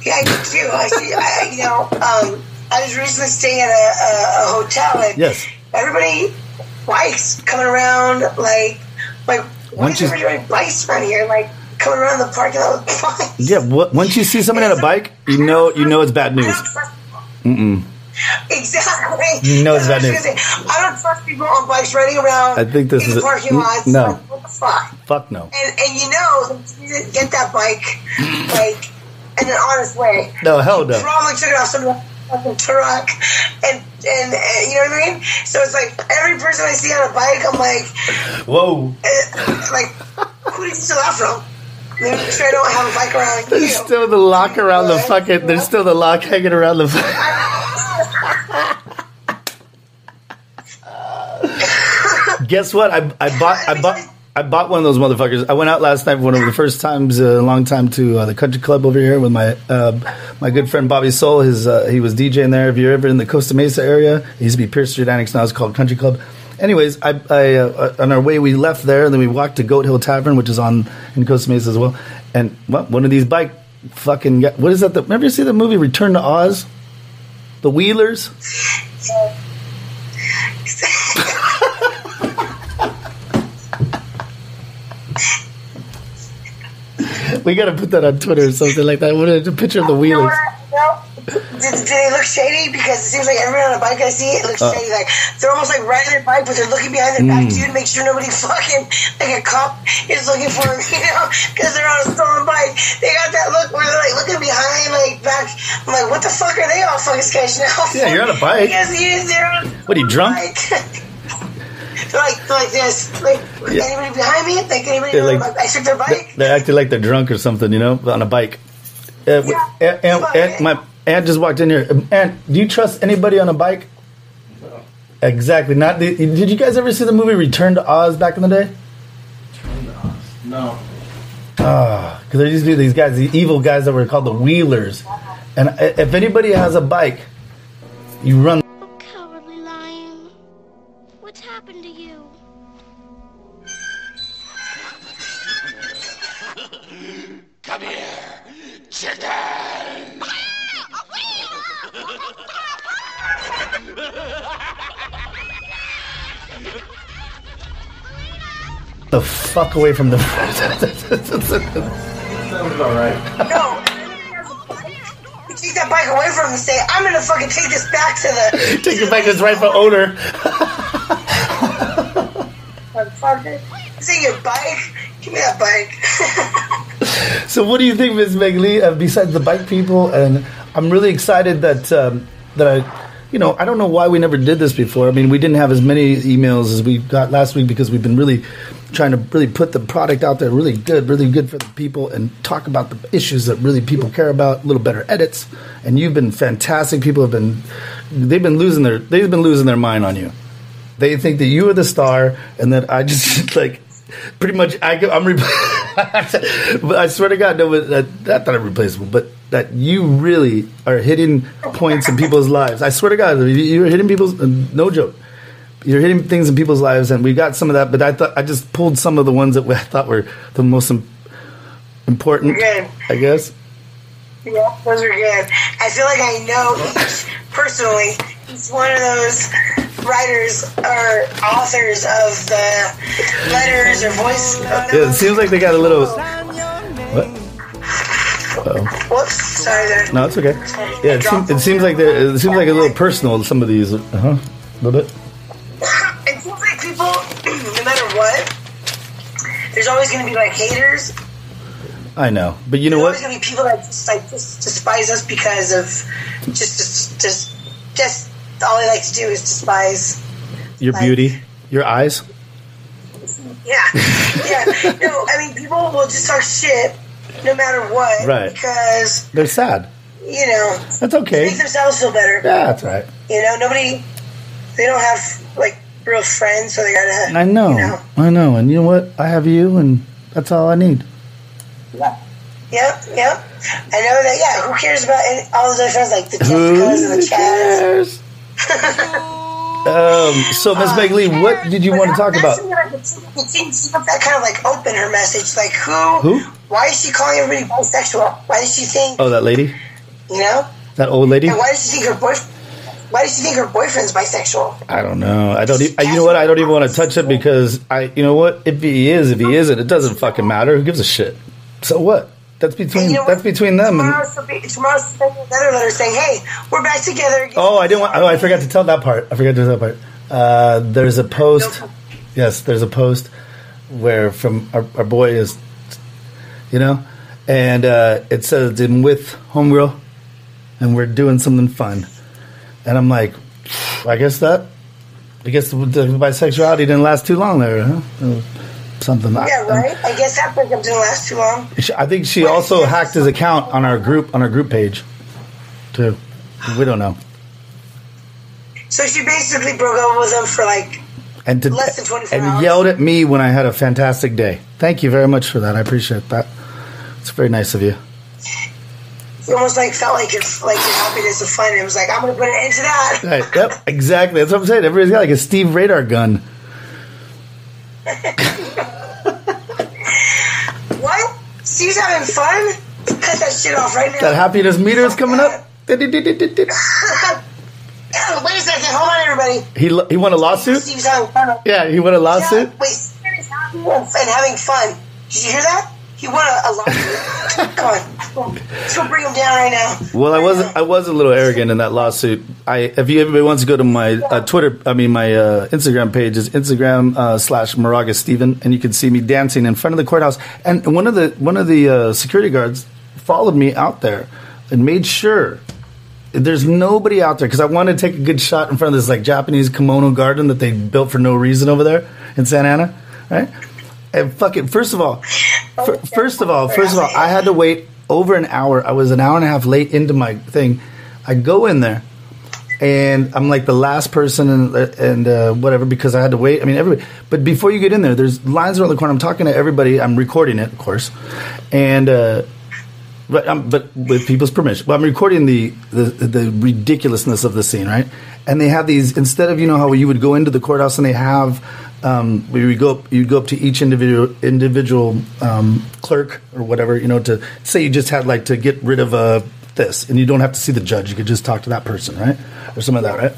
Yeah, I do too. I see. I, you know, um, I was recently staying at a, a, a hotel and Yes. everybody bikes coming around like like why is you- everybody riding bikes around here like coming around the parking lot with bikes? Yeah. What, once you see somebody on a bike, you know you know it's bad news. Mm-mm. Exactly. You know it's bad what I don't trust people on bikes riding around. I think this in is a- parking n- lots. no. Fuck? Fuck no. And and you know, you get that bike like in an honest way. No, hell no. Probably took it off some fucking truck, and, and and you know what I mean. So it's like every person I see on a bike, I'm like, Whoa. eh, like, who did you steal that from? Make sure I don't have a bike around you. There's still the lock around the fucking. There's still the lock hanging around the. Guess what? I, I bought I bought I bought one of those motherfuckers. I went out last night for one of the first times in a long time to uh, the country club over here with my uh, my good friend Bobby Soul. His uh, he was DJing there. If you're ever in the Costa Mesa area, it used to be Pierce Street Annex. Now it's called Country Club. Anyways, I, I uh, on our way we left there, and then we walked to Goat Hill Tavern, which is on in Costa Mesa as well. And well, one of these bike fucking what is that? The, remember you see the movie Return to Oz? The Wheelers. We gotta put that on Twitter or something like that. What a picture of the Wheelers? No. Do, they look shady? Because it seems like everyone on a bike I see, it looks Uh. shady. Like they're almost like riding their bike, but they're looking behind their Mm. back too to make sure nobody fucking like a cop is looking for them. You know, because they're on a stolen bike. They got that look where they're like looking behind, like back. I'm like, what the fuck are they all fucking sketching out? Yeah, you're on a bike. Because he. They're on. a What, are you drunk? Bike. they're like they're like this. Like Yeah. anybody behind me? Like anybody? They're like- I took their bike. They're acting like they're drunk or something, you know, on a bike. Uh, Yeah. and, and, and my aunt just walked in here. Um, Aunt, do you trust anybody on a bike? No. Exactly. Not. The, did you guys ever see the movie Return to Oz back in the day? Return to Oz. No. Ah, Because there used to be these guys, the evil guys that were called the Wheelers. And if anybody has a bike, you run. What's happened to you? Come here, chicken. the fuck away from the. Friend. Sounds alright. No. Take that bike away from him and say, I'm gonna fucking take this back to the. Take your bike to its rightful owner. This ain't your bike. Give me that bike. So, what do you think, Ms. Meg Lee? Uh, besides the bike people, and I'm really excited that um, that I, you know, I don't know why we never did this before. I mean, we didn't have as many emails as we got last week because we've been really trying to really put the product out there, really good, really good for the people, and talk about the issues that really people care about. A little better edits, and you've been fantastic. People have been, they've been losing their, they've been losing their mind on you. They think that you are the star, and that I just like pretty much I, I'm. Re- but I swear to God, no, but that, not that I'm replaceable, but that you really are hitting points in people's lives. I swear to God, you- you're hitting people's. uh, No joke. You're hitting things in people's lives, and we got some of that. But I thought I just pulled some of the ones that I thought were the most important. Good. I guess. Yeah, those are good. I feel like I know each personally. Each one of those writers or authors of the letters or voice. Yeah, it seems like they got a little. What? Uh-oh. Whoops, sorry there. No, it's okay. Yeah, it, seems, it seems like it seems like a little personal. Some of these, uh huh, a little bit. It seems like people, no matter what, there's always going to be like haters. I know, but you know There's what? There's going to be people that just like despise us because of just just just just all I like to do is despise. Your beauty, your eyes. Yeah, yeah. No, I mean people will just talk shit no matter what, Right. Because They're sad. you know That's to okay. make themselves feel better. Yeah, that's right. You know, nobody they don't have like real friends, so they gotta. I know, You know. I know, and you know what? I have you, and that's all I need. Yeah. Yep, yep. I know that. Yeah, who cares about any, all those other friends like the Jessicas and the Chads? cares? Um, so, Miss Meg Lee, what did you want to talk about? It seems that kind of like open her message. Like who? Who? Why is she calling everybody bisexual? Why does she think? Oh, that lady, You know? that old lady. And why does she think her boyfriend? Why does she think her boyfriend's bisexual? I don't know. I don't. E- you know what? I don't even want to touch it because I. You know what? If he is, if he isn't, it doesn't fucking matter. Who gives a shit? So what? That's between. You know That's between them. And, Tomorrow, she'll be, tomorrow she'll send another letter saying, "Hey, we're back together." again." oh, I didn't want. Oh, I forgot to tell that part. I forgot to tell that part. Uh, there's a post. Yes, there's a post where from our, our boy is, you know, and uh, it says I'm with homegirl, and we're doing something fun, and I'm like, I guess that, I guess the, the bisexuality didn't last too long there, huh? Something. Yeah, right. I guess that breakup didn't last too long. I think she also hacked his account on our group on our group page, too. We don't know. So she basically broke up with him for like And to, Less than 24 and hours. yelled at me when I had a fantastic day. Thank you very much for that. I appreciate that. It's very nice of you. you almost like felt like your like your happiness of fun. It was like I'm gonna put an end to that. Right. Yep. Exactly. That's what I'm saying. Everybody's got like a Steve radar gun. Steve's having fun? Cut that shit off right now. That happiness meter is coming up. Wait a second. Hold on, everybody. He lo- he won a lawsuit. Steve's having fun. Yeah, he won a lawsuit. Wait, Steve is happy and having fun. Did you hear that? He won a, a lawsuit. Come on. Let's go bring him down right now. Well, I was I was a little arrogant in that lawsuit. I if you everybody wants to go to my uh, Twitter, I mean my uh, Instagram page is Instagram uh, slash Moraga Steven, and you can see me dancing in front of the courthouse. And one of the one of the uh, security guards followed me out there and made sure there's nobody out there because I wanted to take a good shot in front of this like Japanese kimono garden that they built for no reason over there in Santa Ana, right? And fuck it. First of all, fir- first of all, first of all, I had to wait over an hour. I was an hour and a half late into my thing. I go in there, and I'm like the last person and and uh, whatever because I had to wait. I mean, everybody. But before you get in there, there's lines around the corner. I'm talking to everybody. I'm recording it, of course, and. Uh, but um, but with people's permission. Well, I'm recording the, the the ridiculousness of the scene, right? And they have these instead of you know how you would go into the courthouse and they have um, where you go up, you go up to each individual individual um, clerk or whatever, you know, to say you just had like to get rid of uh, this, and you don't have to see the judge. You could just talk to that person, right, or something like that, right?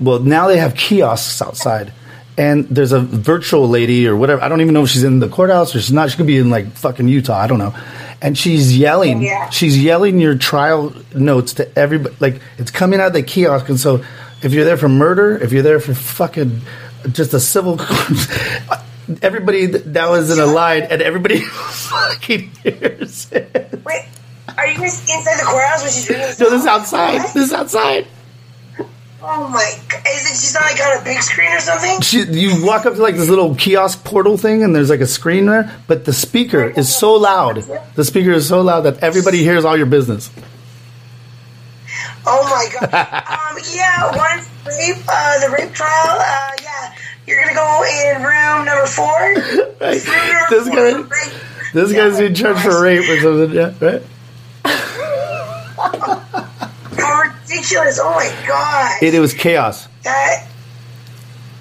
Well, now they have kiosks outside. And there's a virtual lady or whatever. I don't even know if she's in the courthouse or she's not. She could be in like fucking Utah. I don't know. And she's yelling. Yeah. She's yelling your trial notes to everybody. Like it's coming out of the kiosk. And so if you're there for murder, if you're there for fucking just a civil, everybody that was in a line and everybody fucking hears it. Wait, are you guys inside the courthouse when she's doing this? No, this is outside. This is outside. Oh my! god! Is it she's not like on a big screen or something? She, you walk up to like this little kiosk portal thing, and there's like a screen there, but the speaker is so loud. The speaker is so loud that everybody hears all your business. Oh my god! um, yeah, one rape, uh, the rape trial. Uh, yeah, you're gonna go in room number four. Right? Room This four, guy, rape. this guy's in charge for rape or something. Yeah, right. Ridiculous! Oh my god! It, it was chaos that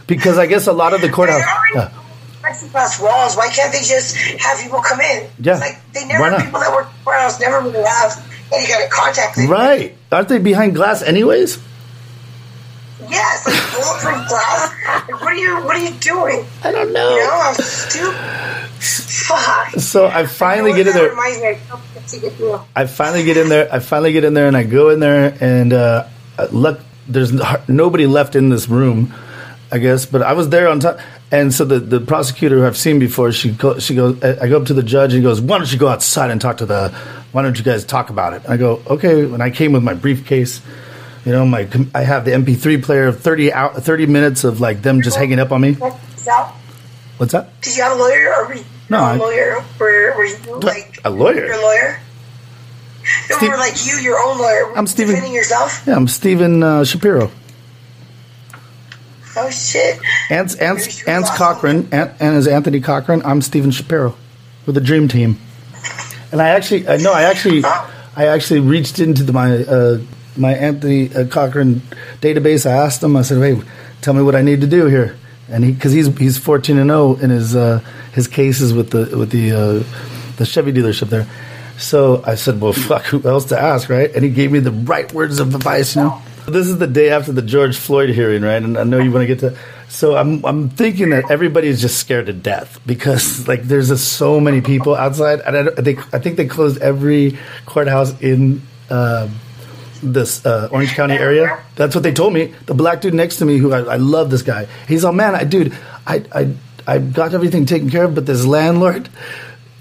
because I guess a lot of the courthouse. Yeah. plexiglass walls. Why can't they just have people come in? Yeah. It's like they never people that work in the courthouse never really have any kind of contact. Right? Aren't they behind glass anyways? Yes, like bulletproof glass. Like, what are you? What are you doing? I don't know. You know. I'm stupid. Fuck. So I finally know get in there. me of? Don't take it through. I finally get in there. I finally get in there, and I go in there, and uh, look, there's nobody left in this room, I guess. But I was there on time, and so the, the prosecutor who I've seen before, she go, she goes, I go up to the judge, and he goes, "Why don't you go outside and talk to the? Why don't you guys talk about it?" I go, "Okay." And I came with my briefcase. You know, my I have the MP3 player, of 30 out, 30 minutes of like them just hanging up on me. What's that? Did you have a lawyer or were you No, a lawyer? Were, were you like A lawyer? your lawyer? No, Steve- were like you, your own lawyer. I'm defending yourself. Yeah, I'm Stephen uh, Shapiro. Oh shit! Ants, Ants, Ants Cochran, Ant, and is Anthony Cochran. I'm Stephen Shapiro with the Dream Team. And I actually, I know, I actually, I actually reached into the, my uh, my Anthony uh, Cochran database. I asked him. I said, "Hey, tell me what I need to do here." And he, because he's he's 14 and 0 in his uh, his cases with the with the uh, the Chevy dealership there. So I said, "Well, fuck, who else to ask, right?" And he gave me the right words of advice, you know. This is the day after the George Floyd hearing, right? And I know you want to get to. So I'm I'm thinking that everybody is just scared to death because like there's just so many people outside, and I, they I think they closed every courthouse in. Um, this uh, Orange County area. That's what they told me. The black dude next to me, who I, I love this guy. He's all man, I dude, I I I got everything taken care of, but this landlord,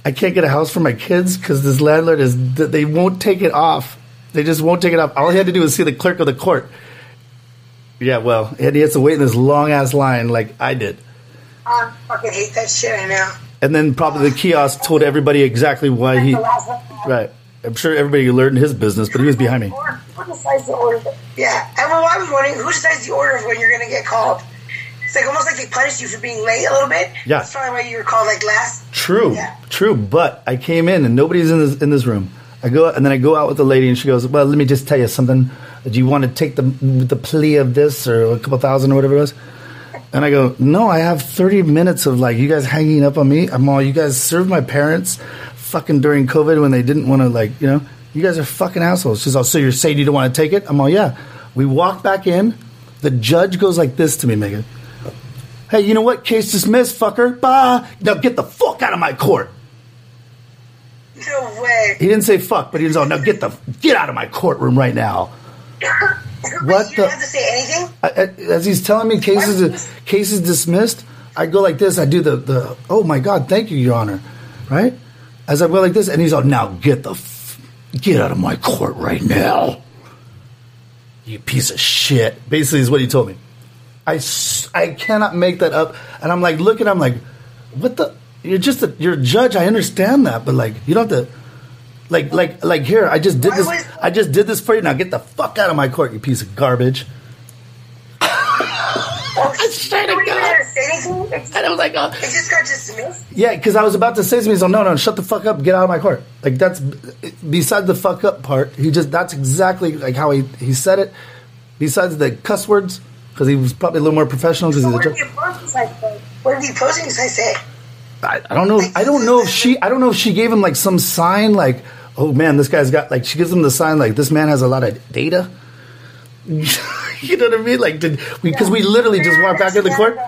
I can't get a house for my kids because this landlord is th- they won't take it off. They just won't take it off. All he had to do was see the clerk of the court. Yeah, well, and he has to wait in this long ass line like I did. Ah, I fucking hate that shit. I know. And then probably the kiosk told everybody exactly why he. The last one. Right. I'm sure everybody learned his business, but he was behind me. Who decides the order? Yeah, and well, I was wondering who decides the order of when you're gonna get called. It's like almost like they punish you for being late a little bit. Yeah. That's probably why you were called like last. True, Yeah. true. But I came in and nobody's in this in this room. I go and then I go out with the lady and she goes, "Well, let me just tell you something. Do you want to take the the plea of this or a couple thousand or whatever it was?" And I go, "No, I have thirty minutes of like you guys hanging up on me. I'm all you guys served my parents, fucking during COVID when they didn't want to like you know you guys are fucking assholes." She's all, "So you're saying you don't want to take it?" I'm all, "Yeah." We walk back in. The judge goes like this to me, Megan. Hey, you know what? Case dismissed, fucker. Bah. Now get the fuck out of my court. No way. He didn't say fuck, but he was all, now get the get out of my courtroom right now. What you the- have to say anything. I, as he's telling me cases cases dismissed, I go like this. I do the the oh my god, thank you, Your Honor, right? As I go like this, and he's all, now get the f- get out of my court right now. You piece of shit. Basically, is what he told me. I, s- I cannot make that up. And I'm like, looking, I'm like, what the? You're just a, you're a judge. I understand that, but like, you don't have to. Like, like, like here. I just did this. I just did this for you. Now get the fuck out of my court, you piece of garbage. I swear to God. to. And I was like, oh. it just got dismissed. Yeah, because I was about to say something. He's like, no, no, shut the fuck up, get out of my court. Like that's besides the fuck up part. He just that's exactly like how he he said it. Besides the cuss words, because he was probably a little more professional. Because So he's a what did judge. the opposing side? What are the opposing side say? I, I don't know. I don't know if she. I don't know if she gave him like some sign, like, oh man, this guy's got like. She gives him the sign, like this man has a lot of data. you know what I mean? Like, did we? Because we literally just walked back in the court.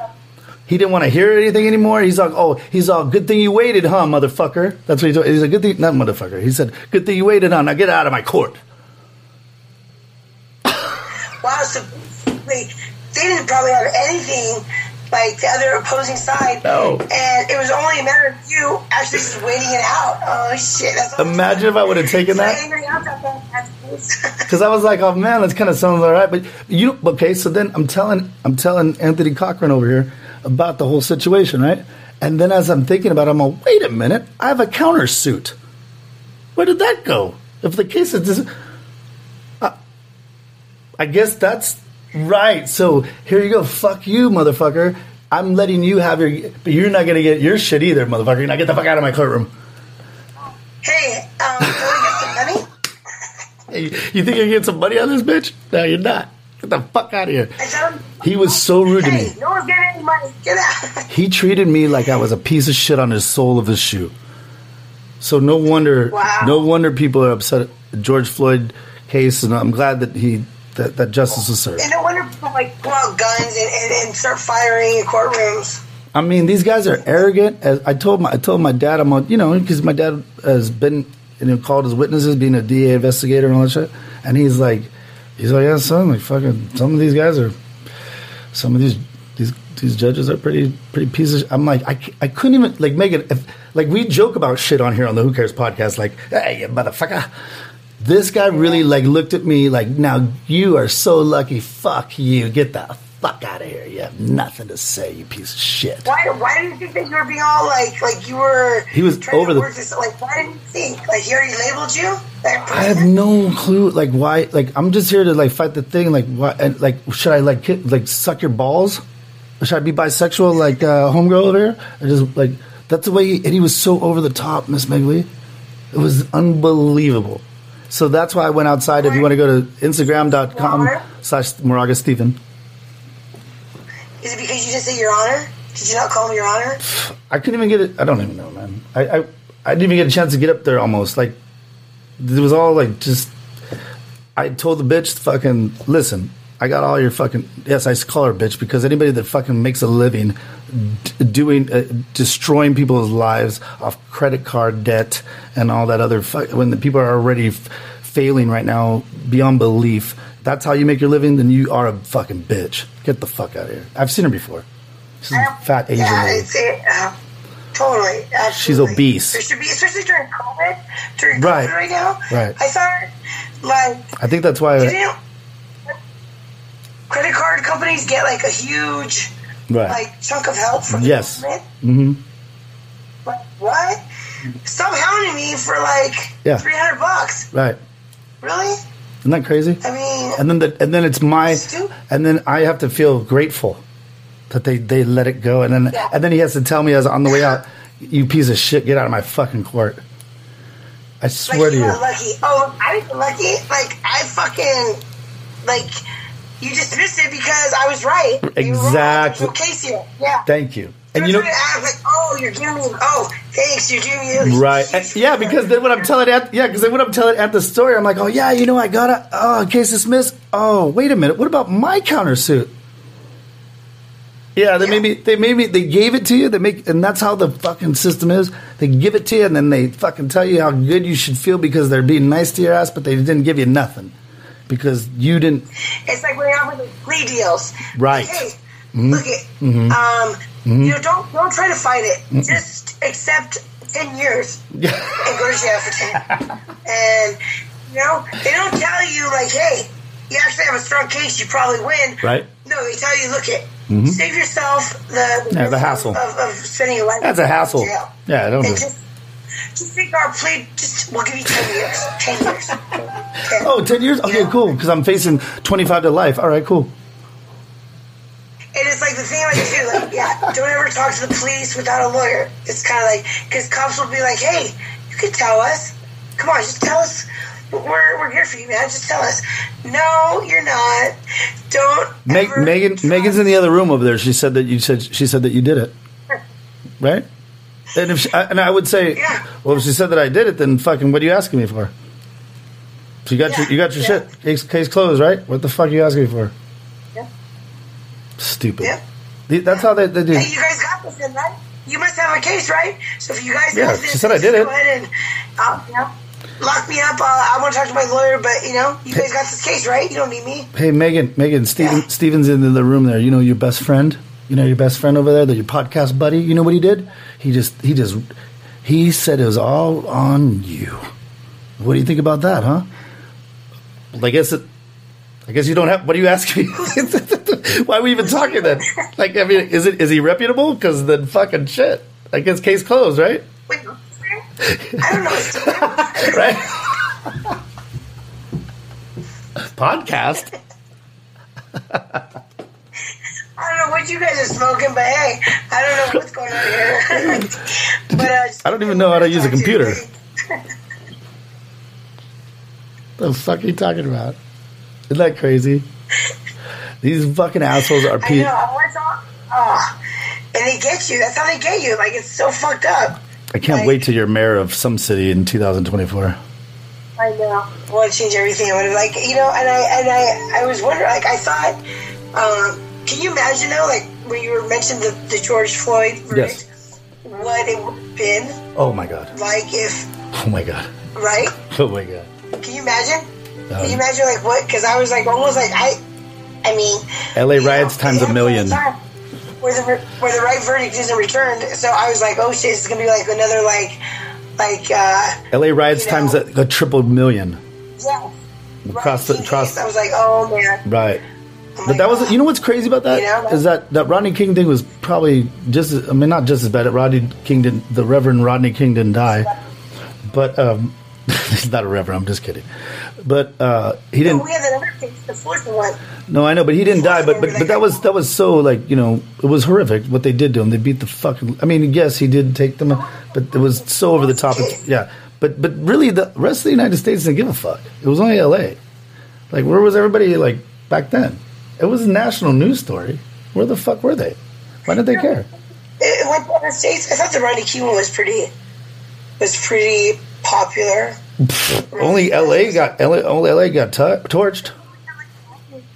He didn't want to hear anything anymore. He's like, oh, he's all, good thing you waited, huh, motherfucker? That's what he told. He's a good thing, not motherfucker. He said, good thing you waited, huh? Now get out of my court. Wow, so basically, they didn't probably have anything like the other opposing side. No. And it was only a matter of you actually just waiting it out. Oh, shit. Imagine if I would have taken that. angry out that bad. That's- Because I was like, oh man, that's kind of sounds all right. But you okay? So then I'm telling I'm telling Anthony Cochran over here about the whole situation, right? And then as I'm thinking about it, I'm like, wait a minute, I have a countersuit. Where did that go? If the case is I, I guess that's right. So here you go. Fuck you, motherfucker. I'm letting you have your, but you're not gonna get your shit either, motherfucker. Now get the fuck out of my courtroom. hey, um, want to get some money? Hey, you think you're getting some money on this bitch? No, you're not. Get the fuck out of here. I He was so rude to me. hey, no one's getting any money. Get out. He treated me like I was a piece of shit on his sole of his shoe. So no wonder, Wow. no wonder people are upset at George Floyd case, and I'm glad that he that, that justice was served. And no wonder people like pull out guns and, and, and start firing in courtrooms. I mean, these guys are arrogant. As I told my I told my dad, I'm on, you know, because my dad has been you know called as witnesses, being a DA investigator and all that shit, and he's like, he's like, yeah, son, like fucking, some of these guys are, some of these these these judges are pretty pretty pieces. I'm like, I, I couldn't even like make it. If, like we joke about shit on here on the Who Cares podcast, like, hey, you motherfucker. This guy really like looked at me like, now you are so lucky. Fuck you. Get the fuck out of here. You have nothing to say, you piece of shit. Why? Why did you think you were being all like, like you were? He was over the- this. Like, why didn't you think? Like, he already labeled you. I have no clue. Like why? Like I'm just here to like fight the thing. Like why? And like should I like hit, like suck your balls? Or should I be bisexual like uh, homegirl over here? I just like that's the way. He, and he was so over the top, Miss Meg Lee. It was unbelievable. So that's why I went outside. If you want to go to Instagram.com slash Moraga Stephen. Is it because you just say Your Honor? Did you not call him Your Honor? I couldn't even get it. I don't even know, man. I, I I didn't even get a chance to get up there. Almost like it was all like just. I told the bitch, "Fucking listen, I got all your fucking." Yes, I call her bitch because anybody that fucking makes a living d- doing uh, destroying people's lives off credit card debt and all that other fu- when the people are already f- failing right now beyond belief. That's how you make your living. Then you are a fucking bitch. Get the fuck out of here. I've seen her before. She's a fat Asian Yeah, lady. it. Uh, Totally. Absolutely. She's obese. There should be, especially during COVID. During Right. COVID right now. Right. I thought, like, I think that's why. didn't credit card companies get like a huge right. like chunk of help from the Yes. Mm-hmm. Like, what? Stop hounding me for like Yeah. three hundred bucks. Right. Really? Isn't that crazy? I mean, And then the, and then it's my Stupid. and then I have to feel grateful that they, they let it go and then and then he has to tell me as on the way out, you piece of shit, get out of my fucking court. I like swear to you you. lucky. Oh, I didn't lucky. Like I fucking like you dismissed it because I was right. You were wrong. Exactly. Casey, yeah. Thank you. And you know act like, oh, you're giving me, oh, thanks, you're giving me. Right. And- yeah, because then when I'm telling at yeah, because then when I'm telling at the story, I'm like, oh yeah, you know, I got a oh case dismissed. Oh, wait a minute, what about my countersuit? Yeah, they Yeah. maybe they maybe they gave it to you. They make and that's how the fucking system is. They give it to you and then they fucking tell you how good you should feel because they're being nice to your ass, but they didn't give you nothing because you didn't. It's like when you're with plea deals. Right. Hey, Mhm. look it. Mhm. Um, Mhm. you know, don't don't try to fight it. Just accept ten years and go to jail for ten. and you know, they don't tell you like, hey, you actually have a strong case. You probably win. Right. No, they tell you, look it. Mhm. Save yourself the, Yeah, the hassle. of, of spending your life. That's a hassle. jail. Yeah, don't And know. just, just take our plea. Just we'll give you ten years. Ten years. Ten. Oh, 10 years? Okay, cool. Because I'm facing 25 to life. All right, cool. And it's like the thing like too, like yeah, don't ever talk to the police without a lawyer. It's kind of like because cops will be like, hey, you can tell us. Come on, just tell us. We're we're here for you, man. Just tell us. No, you're not. Don't. Meg, Megan, Megan's in the other room over there. She said that you said she said that you did it, right? And if she, I- and I would say, Yeah. well, if she said that I did it, then fucking, what are you asking me for? So you got your you got your yeah. shit case, case closed, right? What the fuck are you asking me for? Yeah. Stupid. Yeah. That's how they, they do. Hey, you guys got this, then, right? You must have a case, right? So if you guys Yeah, this, she said I did it. Go ahead and uh, you know, lock me up. Uh, I want to talk to my lawyer, but you know, you guys got this case, right? You don't need me. Hey, Megan, Megan, Stephen, Stephen's in the room there. You know your best friend. You know your best friend over there, that your podcast buddy. You know what he did? He just, he just, he said it was all on you. What do you think about that, huh? Well, I guess it. I guess you don't have. What are you asking me? Why are we even talking then? Like, I mean, is it is he reputable? Because then fucking shit. I guess case closed, right? Wait, I don't know. right? Podcast. I don't know what you guys are smoking, but hey, I don't know what's going on here. but uh, I don't even know how to use a computer. The fuck are you talking about? Isn't that crazy? These fucking assholes are I pe- know. What's on? Oh, and they get you. That's how they get you. Like it's so fucked up. I can't like- wait till you're mayor of some city in 2024. I know. I want to change everything. I would like you know, and I and I I was wondering. Like I thought. Um, can you imagine though, like when you were mentioning the, the George Floyd verdict, what it would have been Oh my god. like if Oh my god. right? Oh my god. Can you imagine? Can you Um, imagine like what? Because I was like almost like I. I mean, LA you know, riots times a million. happened all the time Where the where the right verdict isn't returned, so I was like, oh shit, it's gonna be like another like like uh LA riots You know- times a, a triple million. yeah. Across the- right, across- I was like, oh man. Right. Oh But that was, you know what's crazy about that? You know, Is that that Rodney King thing was probably just, I mean, not just as bad. Rodney King didn't, the Reverend Rodney King didn't die, but um, he's not a reverend. I'm just kidding. But uh, he didn't. we had that other case, the fourth one. No, I know, but he didn't die. But but but that was that was so like you know it was horrific what they did to him. They beat the fucking. I mean, yes, he did take them, but it was so over the top. Yeah, but but really, the rest of the United States didn't give a fuck. It was only L.A. Like where was everybody like back then? It was a national news story. Where the fuck were they? Why did they care? It went to other states. I thought the Rodney King one was pretty was pretty popular. Only L.A. got LA, only L.A. got tor- torched.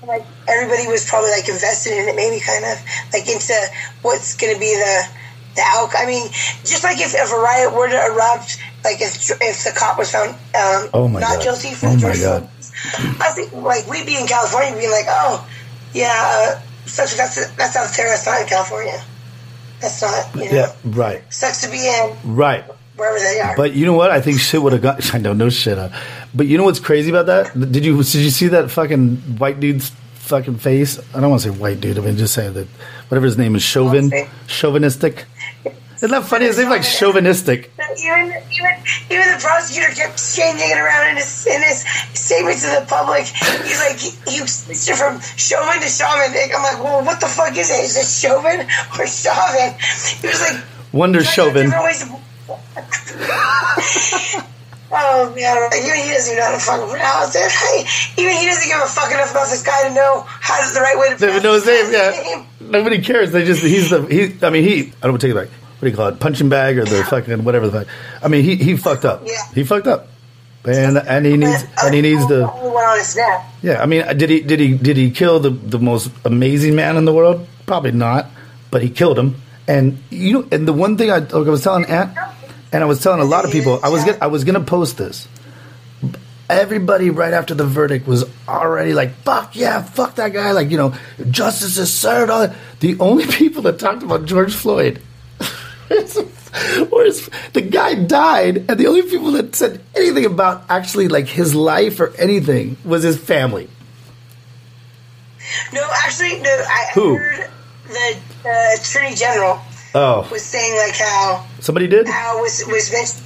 Like everybody was probably like invested in it, maybe kind of like into what's going to be the the outcome. I mean, just like if, if a riot were to erupt, like if if the cop was found um, Oh my not God. guilty for Oh the my God. I think like we'd be in California being like, oh yeah, uh, such that's that's out there. That's not in California. That's not, you know, Yeah, right, sucks to be in right. wherever they are. But you know what? I think shit would have got. I don't know no shit. But you know what's crazy about that? Did you did you see that fucking white dude's fucking face? I don't want to say white dude. I mean just saying that whatever his name is, Chauvin, chauvinistic. Isn't that funny? His name's like chauvinistic. even even even the prosecutor kept changing it around in his in his statement to the public. He's like he, he switched it from Chauvin to Chauvin. I'm like, well, what the fuck is it? Is it Chauvin or Chauvin? He was like, Wonder Chauvin. different ways to- Oh man, even he doesn't even know how to fucking pronounce it. Hey, even he doesn't give a fuck enough about this guy to know how to the right way to They pronounce know his name. Yeah, nobody cares. They just he's the he. I mean he. I don't take it back. What do you call it? Punching bag or the fucking whatever the fuck. I mean he he fucked up. Yeah. He fucked up. And and he needs and he needs to. Only one on his neck. Yeah, I mean, did he did he did he kill the the most amazing man in the world? Probably not, but he killed him. And you know, and the one thing I, like I was telling Aunt, and I was telling a lot of people, I was gonna, I was gonna post this. Everybody right after the verdict was already like, "Fuck yeah, fuck that guy!" Like you know, justice is served. All that. The only people that talked about George Floyd Whereas the guy died, and the only people that said anything about actually like his life or anything was his family. No, actually, no. I Who? heard the uh, attorney general Oh, was saying like how somebody did. how was was mentioned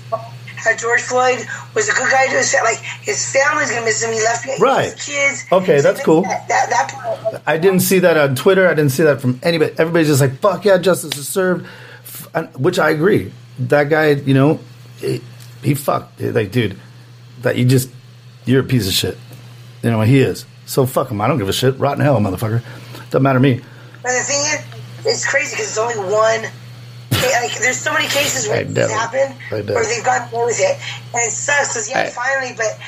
how George Floyd was a good guy to his family. Like his family's gonna miss him. He left Right. his kids. Okay, that's cool. That that, that part, I didn't see that on Twitter. I didn't see that from anybody. Everybody's just like, "Fuck yeah, justice is served," and- which I agree. That guy, you know, he, he fucked. Like, dude, that you just you're a piece of shit. You know, he is. So fuck him. I don't give a shit. Rotten hell, motherfucker. Doesn't matter to me. But the thing is, it's crazy because it's only one. Like, there's so many cases where I it's know. happened where they've gotten away with it, and it sucks because yeah, I- finally, but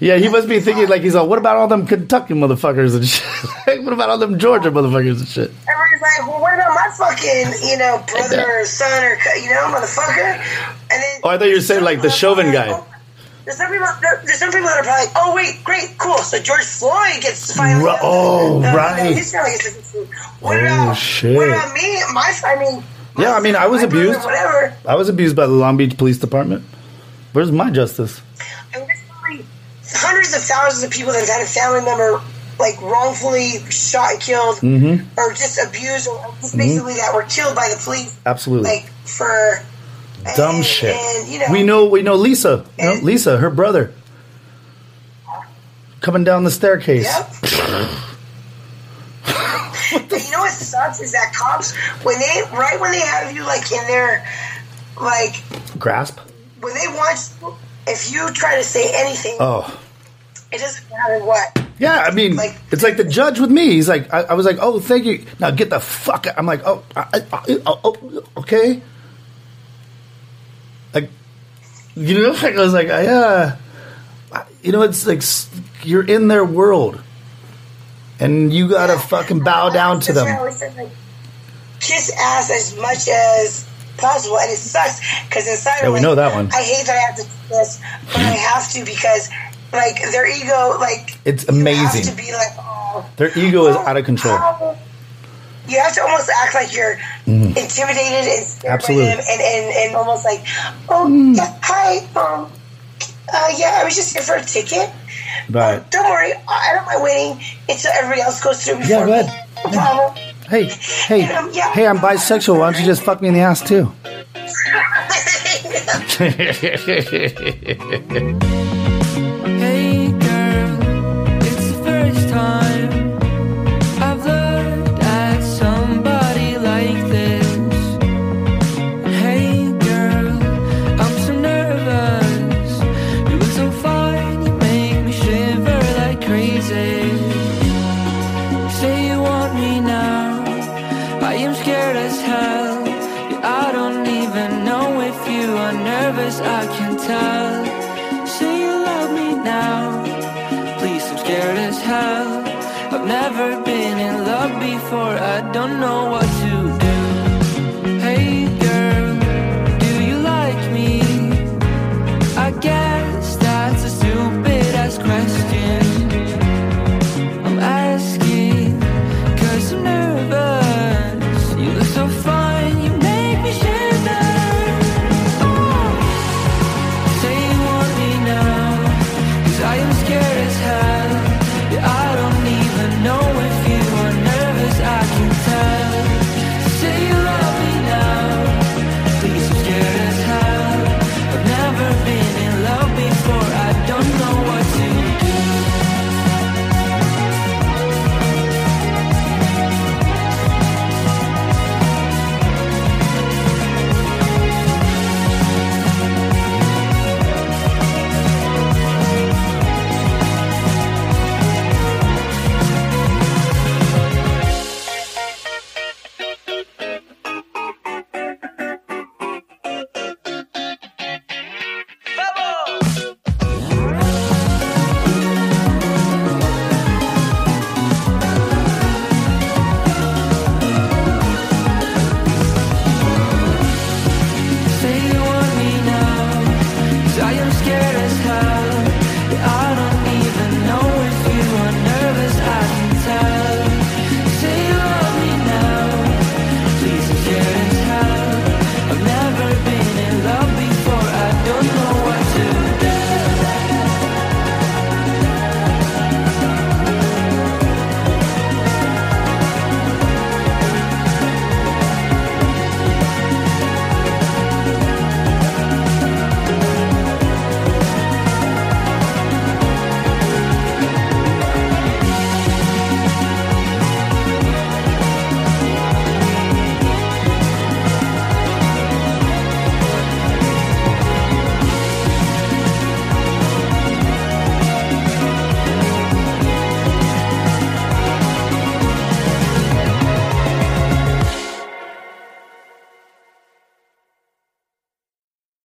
Yeah, he must be thinking like he's all, what about all them Kentucky motherfuckers and shit? what about all them Georgia motherfuckers and shit? everybody's like, well, what about my fucking, you know, brother know. or son or you know, motherfucker? And then Oh, I thought you were saying like the Chauvin guy. There's some people. There, there's some people that are probably like, "Oh wait, great, cool." So George Floyd gets finally. Ri- oh, uh, right. His family gets. What Oh, about shit. What about me? My, I mean. Yeah, I mean, I was my brother, abused. Whatever. I was abused by the Long Beach Police Department. Where's my justice? I mean, there's probably hundreds of thousands of people that have had a family member like wrongfully shot and killed, Mhm. or just abused, or just basically that were killed by the police, Absolutely. like for Dumb and- shit. And you know, we know we know Lisa. You know, Lisa, her brother. Coming down the staircase. But you know what sucks is that cops when they right when they have you like in their like Grasp. when they want if you try to say anything, Oh. It doesn't matter what. Yeah, I mean, it's like the judge with me. He's like, I, I was like, oh, thank you. Now get the fuck out. I'm like, oh, I, I, I- oh, oh, okay. Like, you know, like I was like, yeah. You know, it's like you're in their world, and you gotta fucking bow down to That's why I them. said, like, kiss ass as much as possible, and it sucks because inside Yeah, I'm we like, know that one. I hate that I have to do this, but I have to because like their ego, like It's amazing. to be like, oh, Their ego is out of control. how- you have to almost act like you're Mhm. intimidated and Absolutely. and, and and almost like, oh Mm. yeah, hi, um, uh, yeah, I was just here for a ticket. Right. Don't worry, I don't mind waiting until everybody else goes through before Yeah, me. ahead. No problem. Hey, hey, Um, yeah. hey! I'm bisexual. Why don't you just fuck me in the ass too? before. I don't know